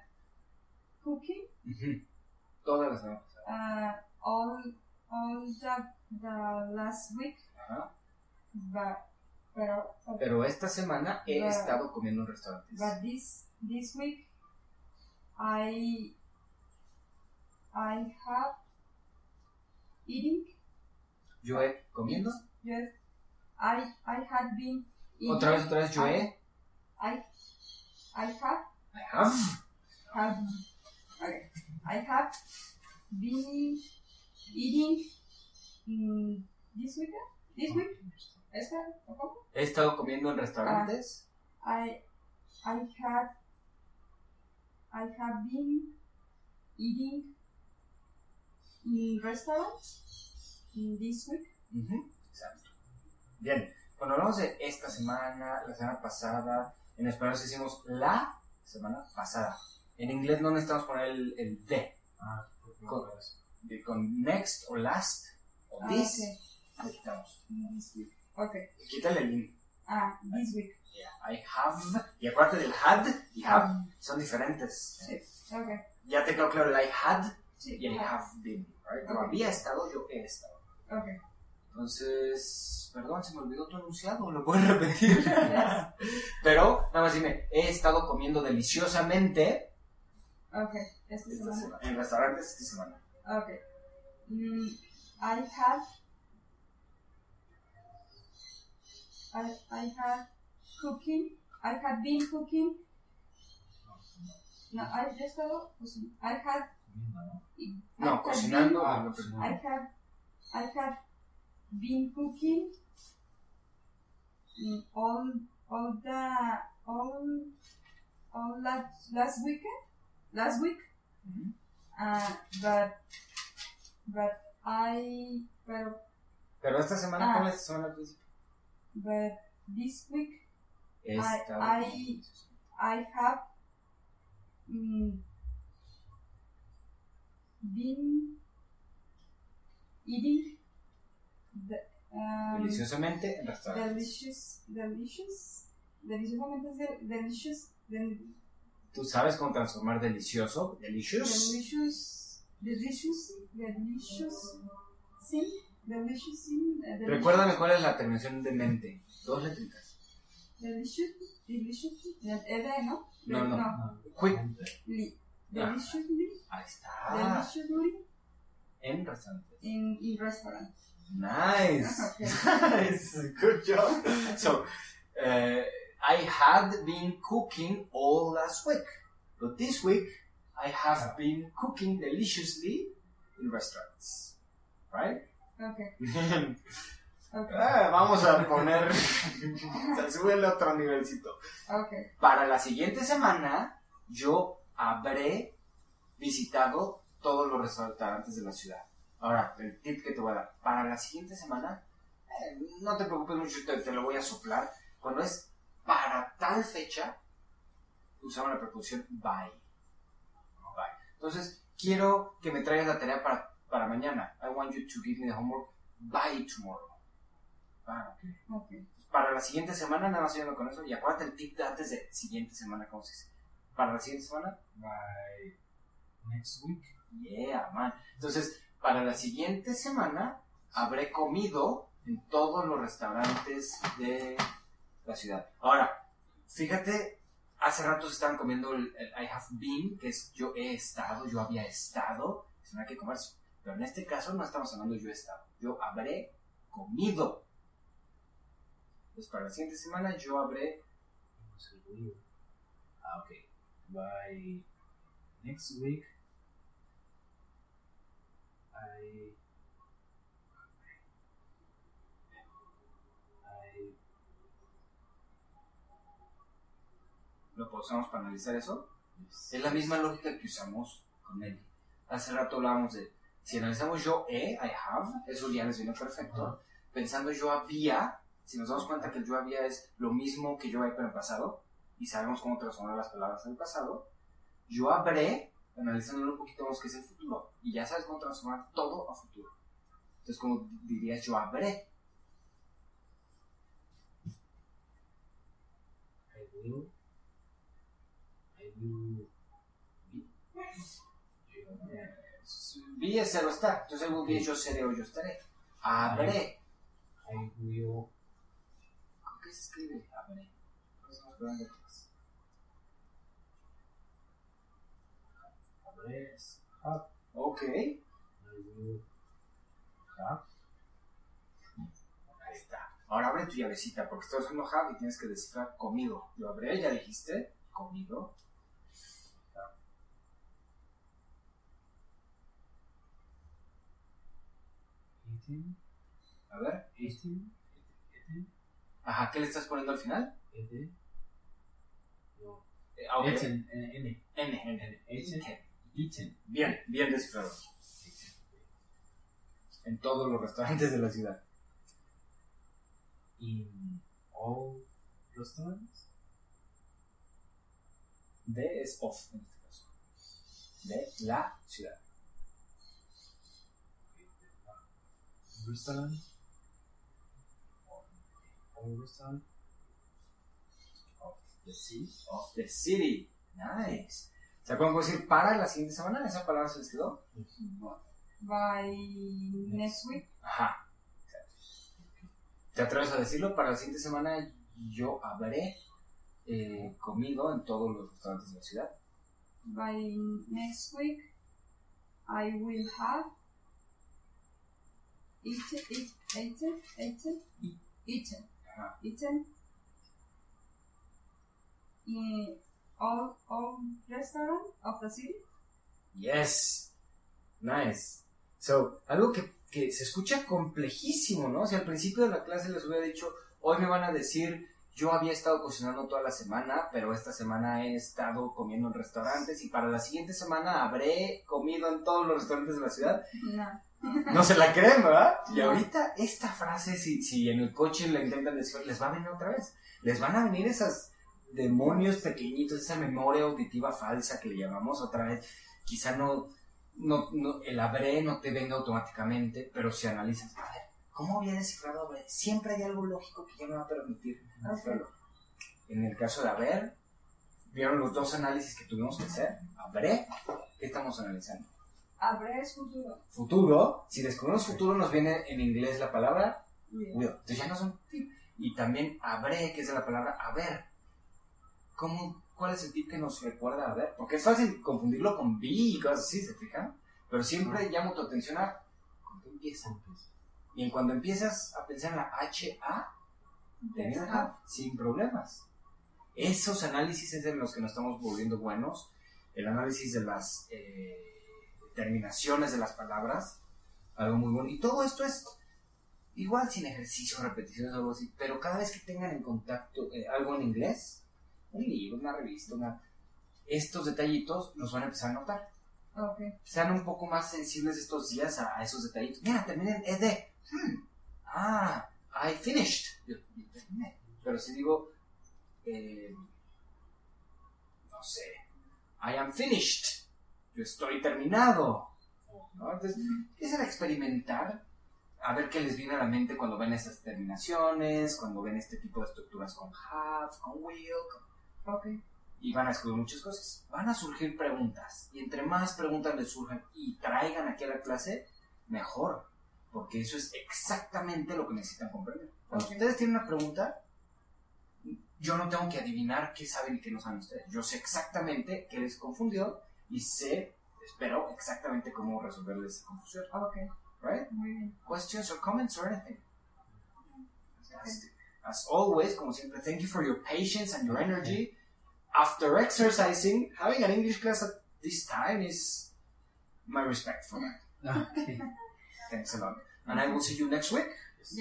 cooking Ujú. todas las semanas pasadas. uh, all, all the, the last week, Ajá. but, pero, but, Pero esta semana he Va. estado comiendo en restaurantes. but this, this week, I, I have eating, Yo he comiendo. yes, I, I had been eating, Otra vez, otra vez, yo he. I, I have I have. have okay. I have been eating mm, this weekend. This week. Esta. He estado comiendo en restaurantes. I I have I have been eating in restaurants in this week. Exacto. Bien, cuando hablamos de esta semana, la semana pasada, en español decimos la semana pasada. En inglés no necesitamos poner el, el de. Ah, Con- de- Con next o last o Ah, this, okay. le quitamos. This week. Okay. Quítale el in. Ah, this week. Yeah, I have. Y acuérdate del had y have son diferentes. Sí. Okay. Ya te quedó claro el I had Sí. y I ah, have been. Right? Había estado, yo he estado. Okay. Entonces, perdón, se me olvidó tu enunciado, ¿lo puedes repetir? Yes. (laughs) Pero, nada más dime, he estado comiendo deliciosamente Okay. Esta esta semana. semana- en restaurantes esta semana. Okay. Mm, I have I I have cooking. I have been cooking. No, I just estado I have ¿no? I No, have cocinando. been- Ah. I have I have been cooking mm, all all the all all last last weekend last week uh, but but I but Pero esta semana, Ah. ¿cuál es esta semana al principio? but this week I- I-. I have mm, been eating the um, deliciosamente en restaurantes. delicious delicious deliciosamente delicious del- ¿Tú sabes cómo transformar delicioso? Delicious. delicious delicious delicious sí delicious delicious, Recuérdame cuál es la terminación de mente. Dos letritas. delicious delicious eh, de, ¿no? No, no. Ah, Quick. Li- deliciously Ahí está. deliciously En restaurantes. in in restaurant Nice. Okay. (laughs) nice. Good job. So, uh, I had been cooking all last week, but this week I have been cooking deliciously in restaurants. Right? okay (laughs) Ok. Ah, vamos a poner. (laughs) se sube el otro nivelcito. Ok. Para la siguiente semana, yo habré visitado todos los restaurantes de la ciudad. Ahora, el tip que te voy a dar. Para la siguiente semana, eh, no te preocupes mucho, te, te lo voy a soplar. Cuando es para tal fecha, usamos la preposición by. By. Entonces, quiero que me traigas la tarea para, para mañana. I want you to give me the homework by tomorrow. Ah. Para la siguiente semana, nada más ayúdame con eso. Y acuérdate el tip de antes de siguiente semana, ¿cómo se dice? Para la siguiente semana, By next week. yeah, man. Entonces, para la siguiente semana, habré comido en todos los restaurantes de la ciudad. Ahora, fíjate, hace rato se estaban comiendo el, el I have been, que es yo he estado, yo había estado. Hay que comerse. Pero en este caso no estamos hablando yo he estado. Yo habré comido. Pues para la siguiente semana yo habré. Ah, ok. By next week. I. lo usamos para analizar eso. Es la misma lógica que usamos con él. Hace rato hablábamos de, si analizamos yo he, I have, eso ya les viene perfecto. Pensando yo había, si nos damos cuenta que el yo había es lo mismo que yo he pero en pasado, y sabemos cómo transformar las palabras en el pasado, yo habré, analizándolo un poquito, vemos que es el futuro, y ya sabes cómo transformar todo a futuro. Entonces, como dirías, yo habré, I will. I will be. vi es ser o estar, entonces el will be es yo seré o yo estaré. Habré, I will. ¿Con qué se escribe? Habré. Have. Ok. Ahí está. Ahora abre tu llavecita, porque estás usando have y tienes que descifrar comido. Yo habré, ya dijiste, comido. Eating. A ver. Eating. Eating. Ajá, ¿qué le estás poniendo al final? No. Eh, ah, ok. Eaten. N. N. N, N. Eaten. Bien, bien descifrado. En todos los restaurantes de la ciudad. In all restaurants. De es off en este caso. De la ciudad. Restaurant. All restaurant. Of the city. Of the city. Nice. ¿Se acuerdan cómo decir para la siguiente semana? ¿Esa palabra se les quedó? By next week. Ajá. ¿Te atreves a decirlo? Para la siguiente semana yo habré eh, comido en todos los restaurantes de la ciudad. By next week, I will have in all, all restaurant of the city. Yes. Nice. So, algo que, que se escucha complejísimo, ¿no? Si al principio de la clase les hubiera dicho, hoy me van a decir, yo había estado cocinando toda la semana, pero esta semana he estado comiendo en restaurantes y para la siguiente semana habré comido en todos los restaurantes de la ciudad. No. No se la creen, ¿verdad? Y ahorita esta frase, si, si en el coche la intentan decir, les va a venir otra vez. Les van a venir esas demonios pequeñitos, esa memoria auditiva falsa que le llamamos otra vez. Quizá no, no, no el habré no te venga automáticamente, pero si analizas, a ver, ¿cómo había descifrado habré? Siempre hay algo lógico que ya me va a permitir descifrarlo. En el caso de haber, vieron los dos análisis que tuvimos que hacer. Habré, ¿qué estamos analizando? Habré es futuro. futuro, si descubrimos futuro nos viene en inglés la palabra Will. will. Entonces ya no son tip. Y también habré, que es de la palabra haber. ¿Cómo, ¿Cuál es el tip que nos recuerda a haber? Porque es fácil confundirlo con be y cosas así, ¿se fijan? Pero siempre llamo tu atención a cuando empieza. Y en cuando empiezas a pensar en la HA, te viene el have, sin problemas. Esos análisis es en los que nos estamos volviendo buenos. El análisis de las eh, terminaciones de las palabras, algo muy bueno. Y todo esto es igual sin ejercicio, repeticiones o algo así, pero cada vez que tengan en contacto eh, algo en inglés, un libro, una revista, una, estos detallitos los van a empezar a notar. Ok. Sean un poco más sensibles estos días a, a esos detallitos. Mira, terminé en ED. Hmm. Ah, I finished. Yo, yo terminé. Pero si digo, eh, no sé, I am finished. Yo estoy terminado. ¿no? Entonces, empiezan a experimentar, a ver qué les viene a la mente cuando ven esas terminaciones, cuando ven este tipo de estructuras con have, con will, con- Ok. y van a descubrir muchas cosas. Van a surgir preguntas. Y entre más preguntas les surjan y traigan aquí a la clase, mejor. Porque eso es exactamente lo que necesitan comprender. Cuando Ok. ustedes tienen una pregunta, yo no tengo que adivinar qué saben y qué no saben ustedes. Yo sé exactamente qué les confundió y sé, espero, exactamente cómo resolverles esa confusión. Ok. Right? Muy bien. Questions or comments or anything? Fantastic. As always, como siempre, thank you for your patience and your energy. After exercising, having an English class at this time is my respect for that. Okay. Thanks a lot. And I will see you next week.